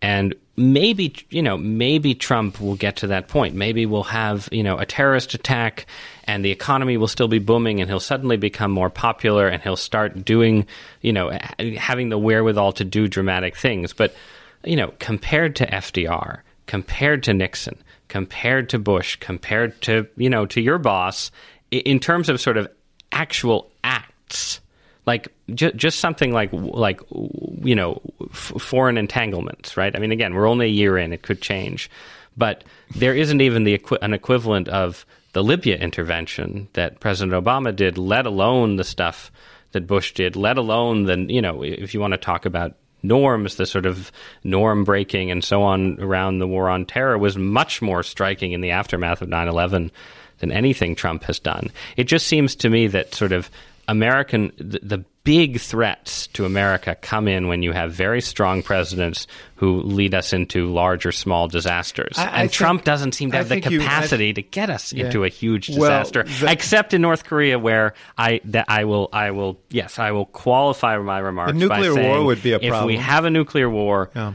And maybe, you know, maybe Trump will get to that point. Maybe we'll have, you know, a terrorist attack and the economy will still be booming and he'll suddenly become more popular and he'll start doing, you know, having the wherewithal to do dramatic things. But, you know, compared to FDR, compared to Nixon, compared to Bush, compared to, you know, to your boss, in terms of sort of actual acts, like ju- just something like like you know f- foreign entanglements, right? I mean, again, we're only a year in; it could change, but there isn't even the equi- an equivalent of the Libya intervention that President Obama did, let alone the stuff that Bush did, let alone the you know if you want to talk about norms, the sort of norm breaking and so on around the war on terror was much more striking in the aftermath of 9 11 than anything Trump has done. It just seems to me that sort of American, the, the, big threats to America come in when you have very strong presidents who lead us into large or small disasters. I, I and think, Trump doesn't seem to have the capacity you, to get us yeah. into a huge disaster, well, the, except in North Korea, where I that I will I will yes I will qualify my remarks. A nuclear by saying, war would be a problem. If we have a nuclear war. Yeah.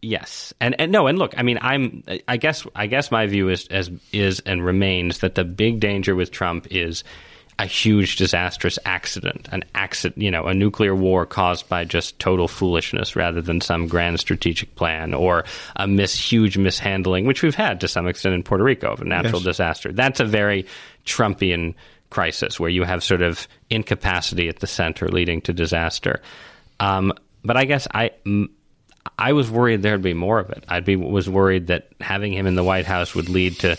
Yes, and and no, and look, I mean, I'm, I guess, I guess my view is as is and remains that the big danger with Trump is a huge disastrous accident, an accident, you know, a nuclear war caused by just total foolishness rather than some grand strategic plan or a mis huge mishandling, which we've had to some extent in Puerto Rico of a natural Yes. disaster. That's a very Trumpian crisis where you have sort of incapacity at the center leading to disaster. Um, but I guess I. m- I was worried there'd be more of it. I'd be was worried that having him in the White House would lead to,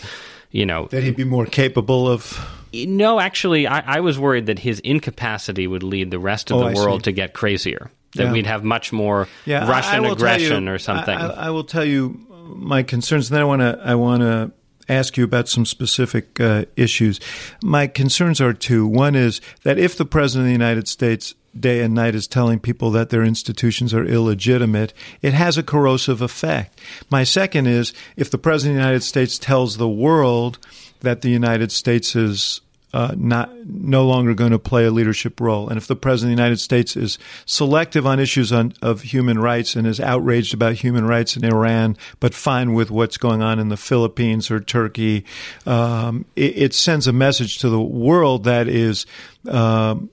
you know, that he'd be more capable of. No, actually, I, I was worried that his incapacity would lead the rest of Oh, the I world see. to get crazier. That Yeah. we'd have much more Yeah, Russian aggression you- or something. I will tell you my concerns, and then I want to I want to ask you about some specific uh, issues. My concerns are two. One is that if the president of the United States day and night is telling people that their institutions are illegitimate, it has a corrosive effect. My second is if the president of the United States tells the world that the United States is uh, not no longer going to play a leadership role. And if the president of the United States is selective on issues on, of human rights and is outraged about human rights in Iran, but fine with what's going on in the Philippines or Turkey, um, it, it sends a message to the world that is um,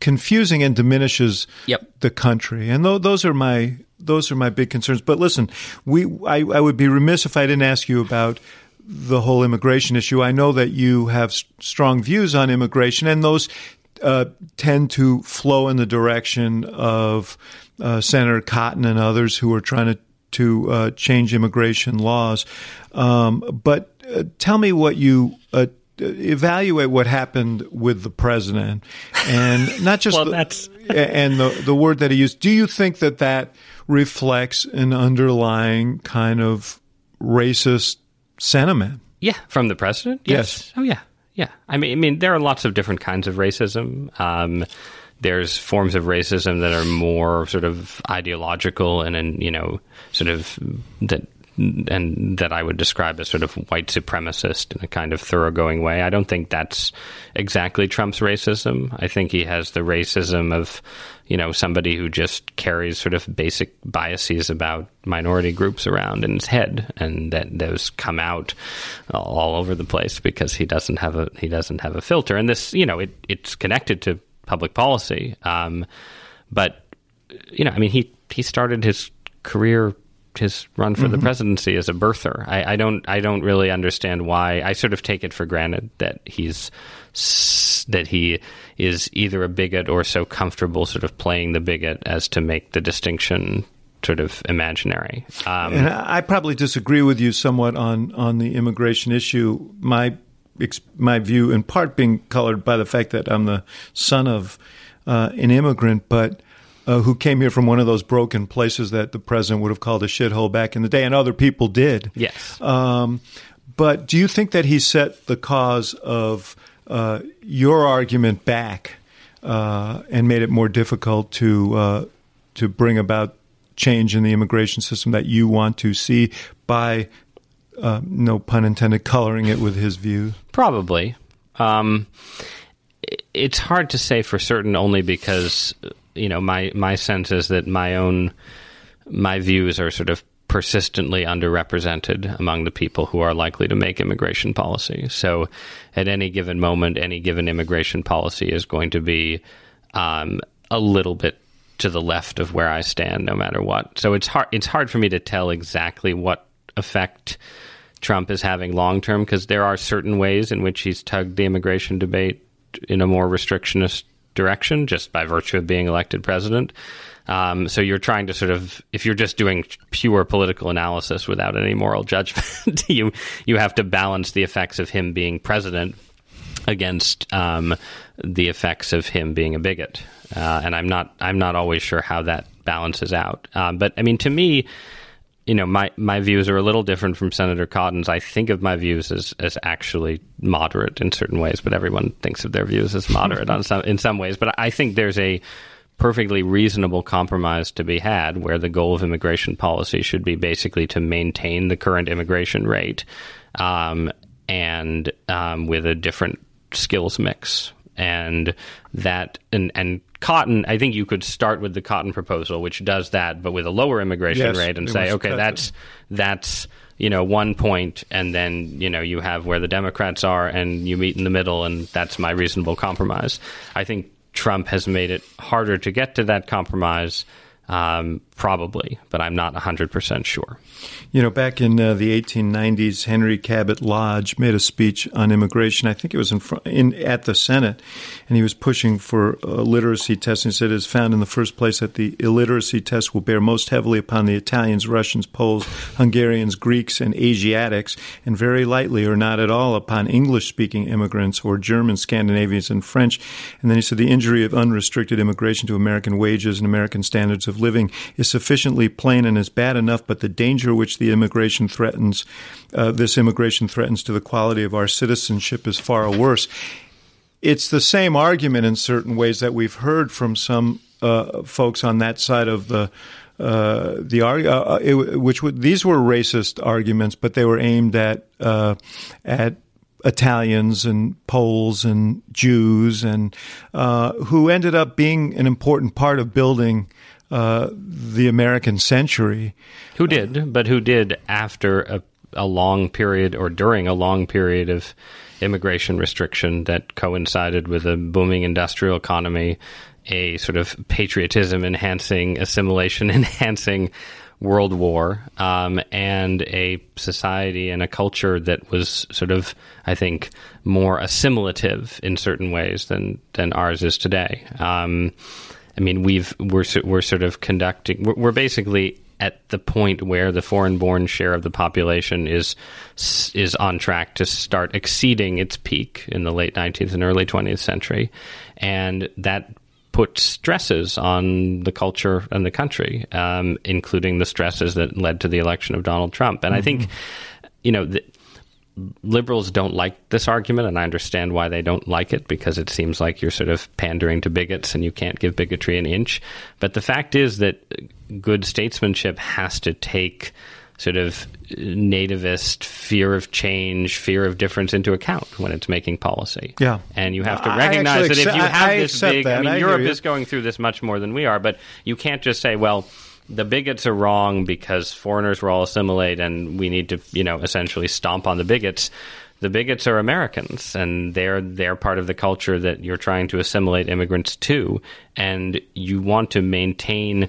confusing and diminishes Yep. the country. And th- those are my those are my big concerns. But listen, we I, I would be remiss if I didn't ask you about the whole immigration issue. I know that you have s- strong views on immigration, and those uh, tend to flow in the direction of uh, Senator Cotton and others who are trying to to uh, change immigration laws. Um, but uh, tell me what you. Uh, Evaluate what happened with the president, and not just Well, the, and the the word that he used. Do you think that that reflects an underlying kind of racist sentiment? Yeah, from the president. Yes. Oh yeah, yeah. I mean, I mean, there are lots of different kinds of racism. Um, there's forms of racism that are more sort of ideological and, and you know, sort of that and that I would describe as sort of white supremacist in a kind of thoroughgoing way. I don't think that's exactly Trump's racism. I think he has the racism of, you know, somebody who just carries sort of basic biases about minority groups around in his head, and that those come out all over the place because he doesn't have a he doesn't have a filter. And this, you know, it it's connected to public policy, um, but you know, I mean, he he started his career, his run for the presidency as a birther. I, I don't, I don't really understand why. I sort of take it for granted that he's that he is either a bigot or so comfortable, sort of playing the bigot, as to make the distinction sort of imaginary. Um, And I I probably disagree with you somewhat on on the immigration issue. My my view, in part, being colored by the fact that I'm the son of uh, an immigrant, but uh, who came here from one of those broken places that the president would have called a shithole back in the day, and other people did. yes. Um, but do you think that he set the cause of uh, your argument back uh, and made it more difficult to uh, to bring about change in the immigration system that you want to see by, uh, no pun intended, coloring it with his views? Probably. Um, it's hard to say for certain, only because you know my my sense is that my own my views are sort of persistently underrepresented among the people who are likely to make immigration policy. So, at any given moment, any given immigration policy is going to be um, a little bit to the left of where I stand, no matter what. So it's hard. It's hard for me to tell exactly what effect Trump is having long term because there are certain ways in which he's tugged the immigration debate in a more restrictionist direction just by virtue of being elected president. Um, so you're trying to sort of, if you're just doing pure political analysis without any moral judgment, you you have to balance the effects of him being president against um, the effects of him being a bigot. Uh, and I'm not I'm not always sure how that balances out. Um, but I mean, to me, you know, my, my views are a little different from Senator Cotton's. I think of my views as, as actually moderate in certain ways, but everyone thinks of their views as moderate on some in some ways. But I think there's a perfectly reasonable compromise to be had where the goal of immigration policy should be basically to maintain the current immigration rate um, and um, with a different skills mix and that and and cotton i think you could start with the cotton proposal which does that but with a lower immigration yes, rate and say okay that's it. that's you know one point and then you know you have where the democrats are and you meet in the middle and that's my reasonable compromise i think trump has made it harder to get to that compromise um, probably, but I'm not 100% sure. You know, back in uh, the 1890s, Henry Cabot Lodge made a speech on immigration. I think it was in, in at the Senate, and he was pushing for a literacy test. And he said, "It is found in the first place that the illiteracy test will bear most heavily upon the Italians, Russians, Poles, Hungarians, Greeks, and Asiatics, and very lightly or not at all upon English-speaking immigrants or German, Scandinavians, and French." And then he said, "The injury of unrestricted immigration to American wages and American standards of living is sufficiently plain and is bad enough, but the danger which the immigration threatens, uh, this immigration threatens to the quality of our citizenship is far worse. It's the same argument in certain ways that we've heard from some uh, folks on that side of the uh, the uh, it, which these were racist arguments, but they were aimed at uh, at Italians and Poles and Jews and uh, who ended up being an important part of building uh, the American century. Who did, but who did after a, a long period or during a long period of immigration restriction that coincided with a booming industrial economy, a sort of patriotism enhancing, assimilation enhancing world war, um, and a society and a culture that was sort of, I think, more assimilative in certain ways than than ours is today. Um, I mean, we've we're we're sort of conducting. We're, we're basically at the point where the foreign-born share of the population is is on track to start exceeding its peak in the late 19th and early 20th century, and that puts stresses on the culture and the country, um, including the stresses that led to the election of Donald Trump. And mm-hmm. I think, mm-hmm. you know, the, liberals don't like this argument, and I understand why they don't like it because it seems like you're sort of pandering to bigots and you can't give bigotry an inch. But the fact is that good statesmanship has to take sort of nativist fear of change, fear of difference into account when it's making policy. Yeah. And you have to recognize that if you have I this big, that. I mean, I Europe is going through this much more than we are, but you can't just say, well, the bigots are wrong because foreigners will all assimilate and we need to, you know, essentially stomp on the bigots. The bigots are Americans and they're they're part of the culture that you're trying to assimilate immigrants to and you want to maintain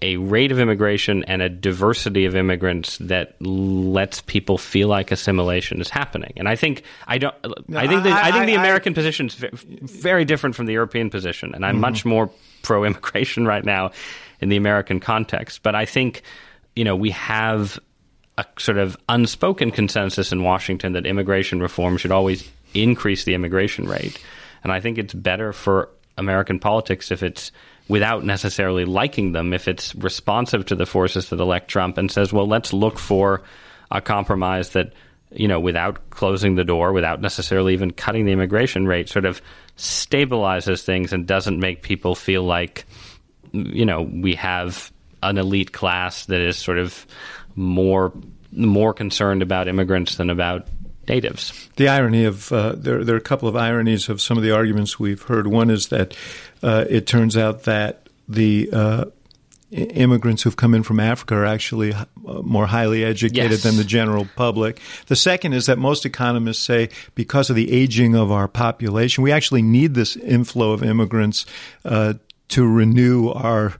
a rate of immigration and a diversity of immigrants that lets people feel like assimilation is happening. And I think I don't. I think the, I, I think the American position is very different from the European position, and I'm mm-hmm. much more pro immigration right now in the American context. But I think, you know, we have a sort of unspoken consensus in Washington that immigration reform should always increase the immigration rate. And I think it's better for American politics if it's without necessarily liking them, if it's responsive to the forces that elect Trump and says, well, let's look for a compromise that, you know, without closing the door, without necessarily even cutting the immigration rate, sort of stabilizes things and doesn't make people feel like you know, we have an elite class that is sort of more more concerned about immigrants than about natives. The irony of uh, there, there are a couple of ironies of some of the arguments we've heard. One is that uh, it turns out that the uh, immigrants who've come in from Africa are actually uh, more highly educated yes. than the general public. The second is that most economists say because of the aging of our population, we actually need this inflow of immigrants uh, to renew our,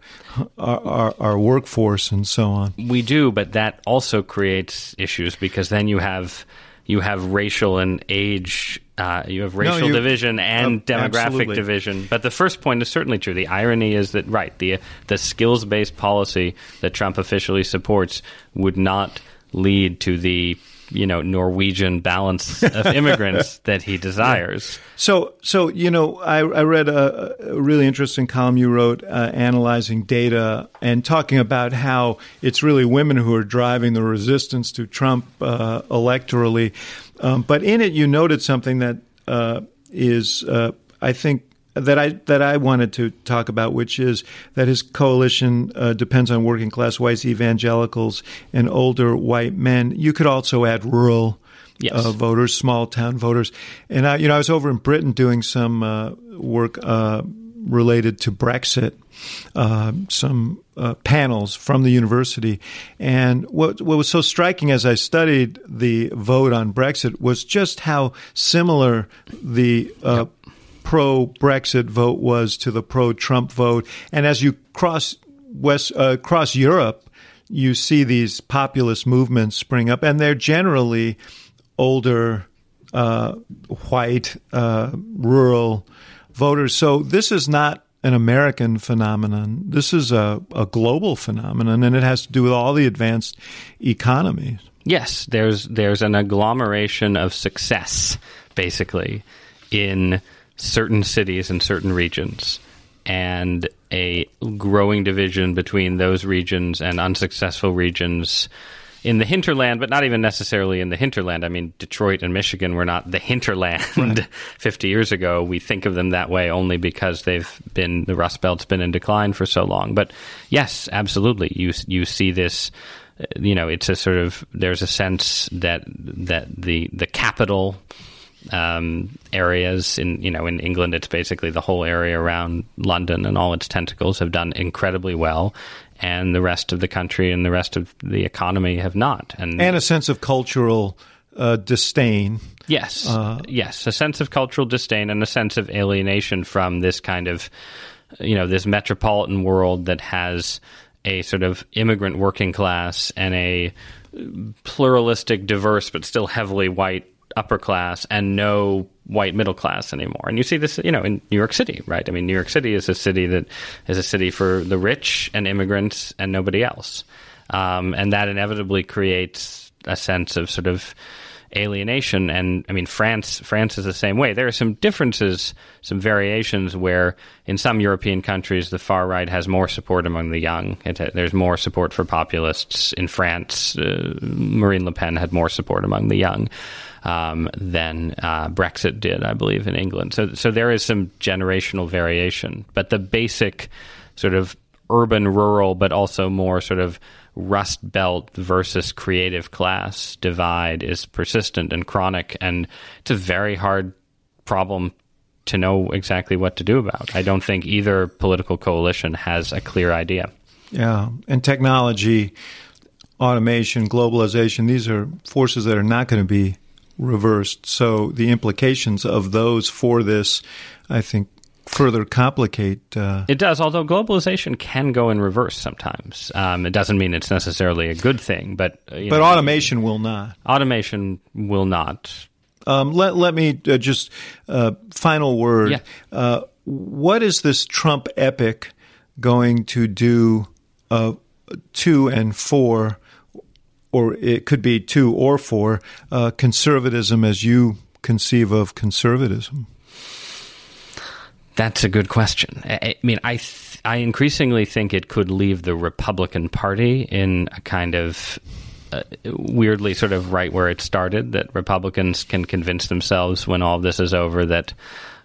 our, our workforce and so on. We do, but that also creates issues because then you have you have racial and age uh, you have racial no, division and uh, demographic absolutely. division. But the first point is certainly true. The irony is that right the the skills based policy that Trump officially supports would not lead to the you know Norwegian balance of immigrants that he desires. So, so you know, I, I read a, a, really interesting column you wrote uh, analyzing data and talking about how it's really women who are driving the resistance to Trump uh, electorally. Um, but in it, you noted something that uh, is, uh, I think, that I that I wanted to talk about, which is that his coalition uh, depends on working class whites, evangelicals, and older white men. You could also add rural yes. uh, voters, small town voters. And I, you know, I was over in Britain doing some uh, work uh, related to Brexit, uh, some uh, panels from the university. And what what was so striking as I studied the vote on Brexit was just how similar the uh, yep. Pro Brexit vote was to the pro Trump vote. And as you cross west cross Europe, you see these populist movements spring up, and they're generally older, uh, white, uh, rural voters. So this is not an American phenomenon. This is a, a global phenomenon, and it has to do with all the advanced economies. Yes, there's there's an agglomeration of success, basically, in certain cities and certain regions, and a growing division between those regions and unsuccessful regions in the hinterland, but not even necessarily in the hinterland. I mean, Detroit and Michigan were not the hinterland right. 50 years ago. We think of them that way only because they've been the Rust Belt's been in decline for so long. But yes, absolutely, you you see this. Uh, you know, it's a sort of there's a sense that that the the capital um, areas in you know in England it's basically the whole area around London and all its tentacles have done incredibly well and the rest of the country and the rest of the economy have not. And, and a sense of cultural uh, disdain. Yes, uh, yes, a sense of cultural disdain and a sense of alienation from this kind of, you know, this metropolitan world that has a sort of immigrant working class and a pluralistic, diverse, but still heavily white upper class and no white middle class anymore. And you see this, you know, in New York City, right? I mean, New York City is a city that is a city for the rich and immigrants and nobody else. Um, and that inevitably creates a sense of sort of alienation. And I mean, France, France is the same way. There are some differences, some variations where in some European countries the far right has more support among the young. It, there's more support for populists. In France, uh, Marine Le Pen had more support among the young um, than uh, Brexit did, I believe, in England. So, so there is some generational variation, but the basic sort of urban rural, but also more sort of Rust Belt versus creative class divide is persistent and chronic, and it's a very hard problem to know exactly what to do about. I don't think either political coalition has a clear idea. Yeah, and technology, automation, globalization, these are forces that are not going to be reversed. So the implications of those for this, I think, further complicate. Uh, it does, although globalization can go in reverse sometimes. Um, it doesn't mean it's necessarily a good thing, but uh, but know, automation will not. Automation will not. Um, let let me uh, just uh, final word. Yeah. Uh, what is this Trump epic going to do uh, to and for or it could be two or four, uh, conservatism as you conceive of conservatism? That's a good question. I, mean, I th- I increasingly think it could leave the Republican Party in a kind of uh, weirdly sort of right where it started. That Republicans can convince themselves when all this is over that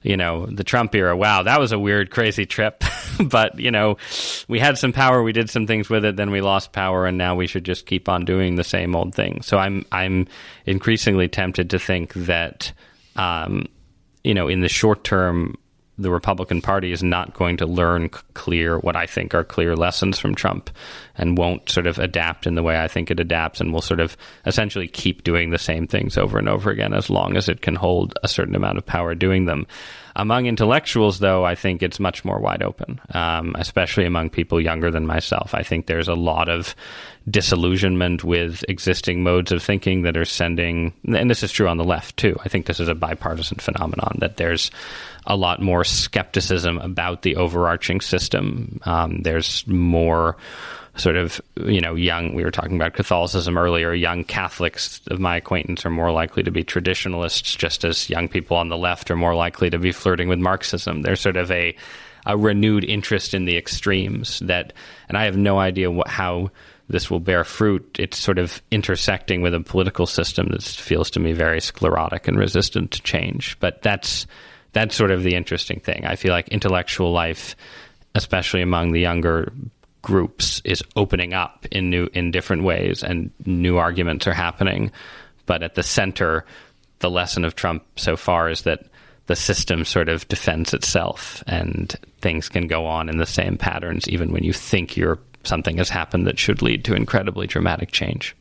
you know, the Trump era, wow, that was a weird, crazy trip. but, you know, we had some power, we did some things with it, then we lost power, and now we should just keep on doing the same old thing. So I'm I'm increasingly tempted to think that um, you know, in the short term, the Republican Party is not going to learn clear what I think are clear lessons from Trump and won't sort of adapt in the way I think it adapts and will sort of essentially keep doing the same things over and over again as long as it can hold a certain amount of power doing them. Among intellectuals, though, I think it's much more wide open, um, especially among people younger than myself. I think there's a lot of disillusionment with existing modes of thinking that are sending, and this is true on the left too. I think this is a bipartisan phenomenon that there's a lot more skepticism about the overarching system. Um, there's more sort of you know young we were talking about catholicism earlier young catholics of my acquaintance are more likely to be traditionalists just as young people on the left are more likely to be flirting with marxism. There's sort of a a renewed interest in the extremes that and i have no idea what, how this will bear fruit. It's sort of intersecting with a political system that feels to me very sclerotic and resistant to change. But that's that's sort of the interesting thing i feel like intellectual life especially among the younger groups is opening up in new in different ways and new arguments are happening but at the center the lesson of Trump so far is that the system sort of defends itself and things can go on in the same patterns even when you think you're something has happened that should lead to incredibly dramatic change.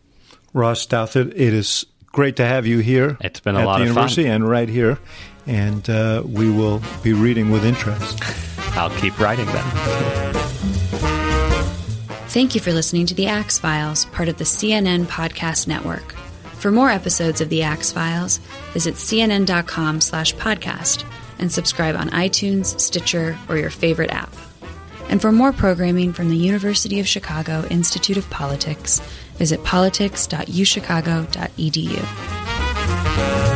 Ross Douthat, it is great to have you here. It's been a lot of fun. and right here, and uh, we will be reading with interest. I'll keep writing them. Thank you for listening to The Axe Files, part of the CNN Podcast Network. For more episodes of The Axe Files, visit cnn.com slash podcast and subscribe on iTunes, Stitcher, or your favorite app. And for more programming from the University of Chicago Institute of Politics, visit politics.uchicago.edu.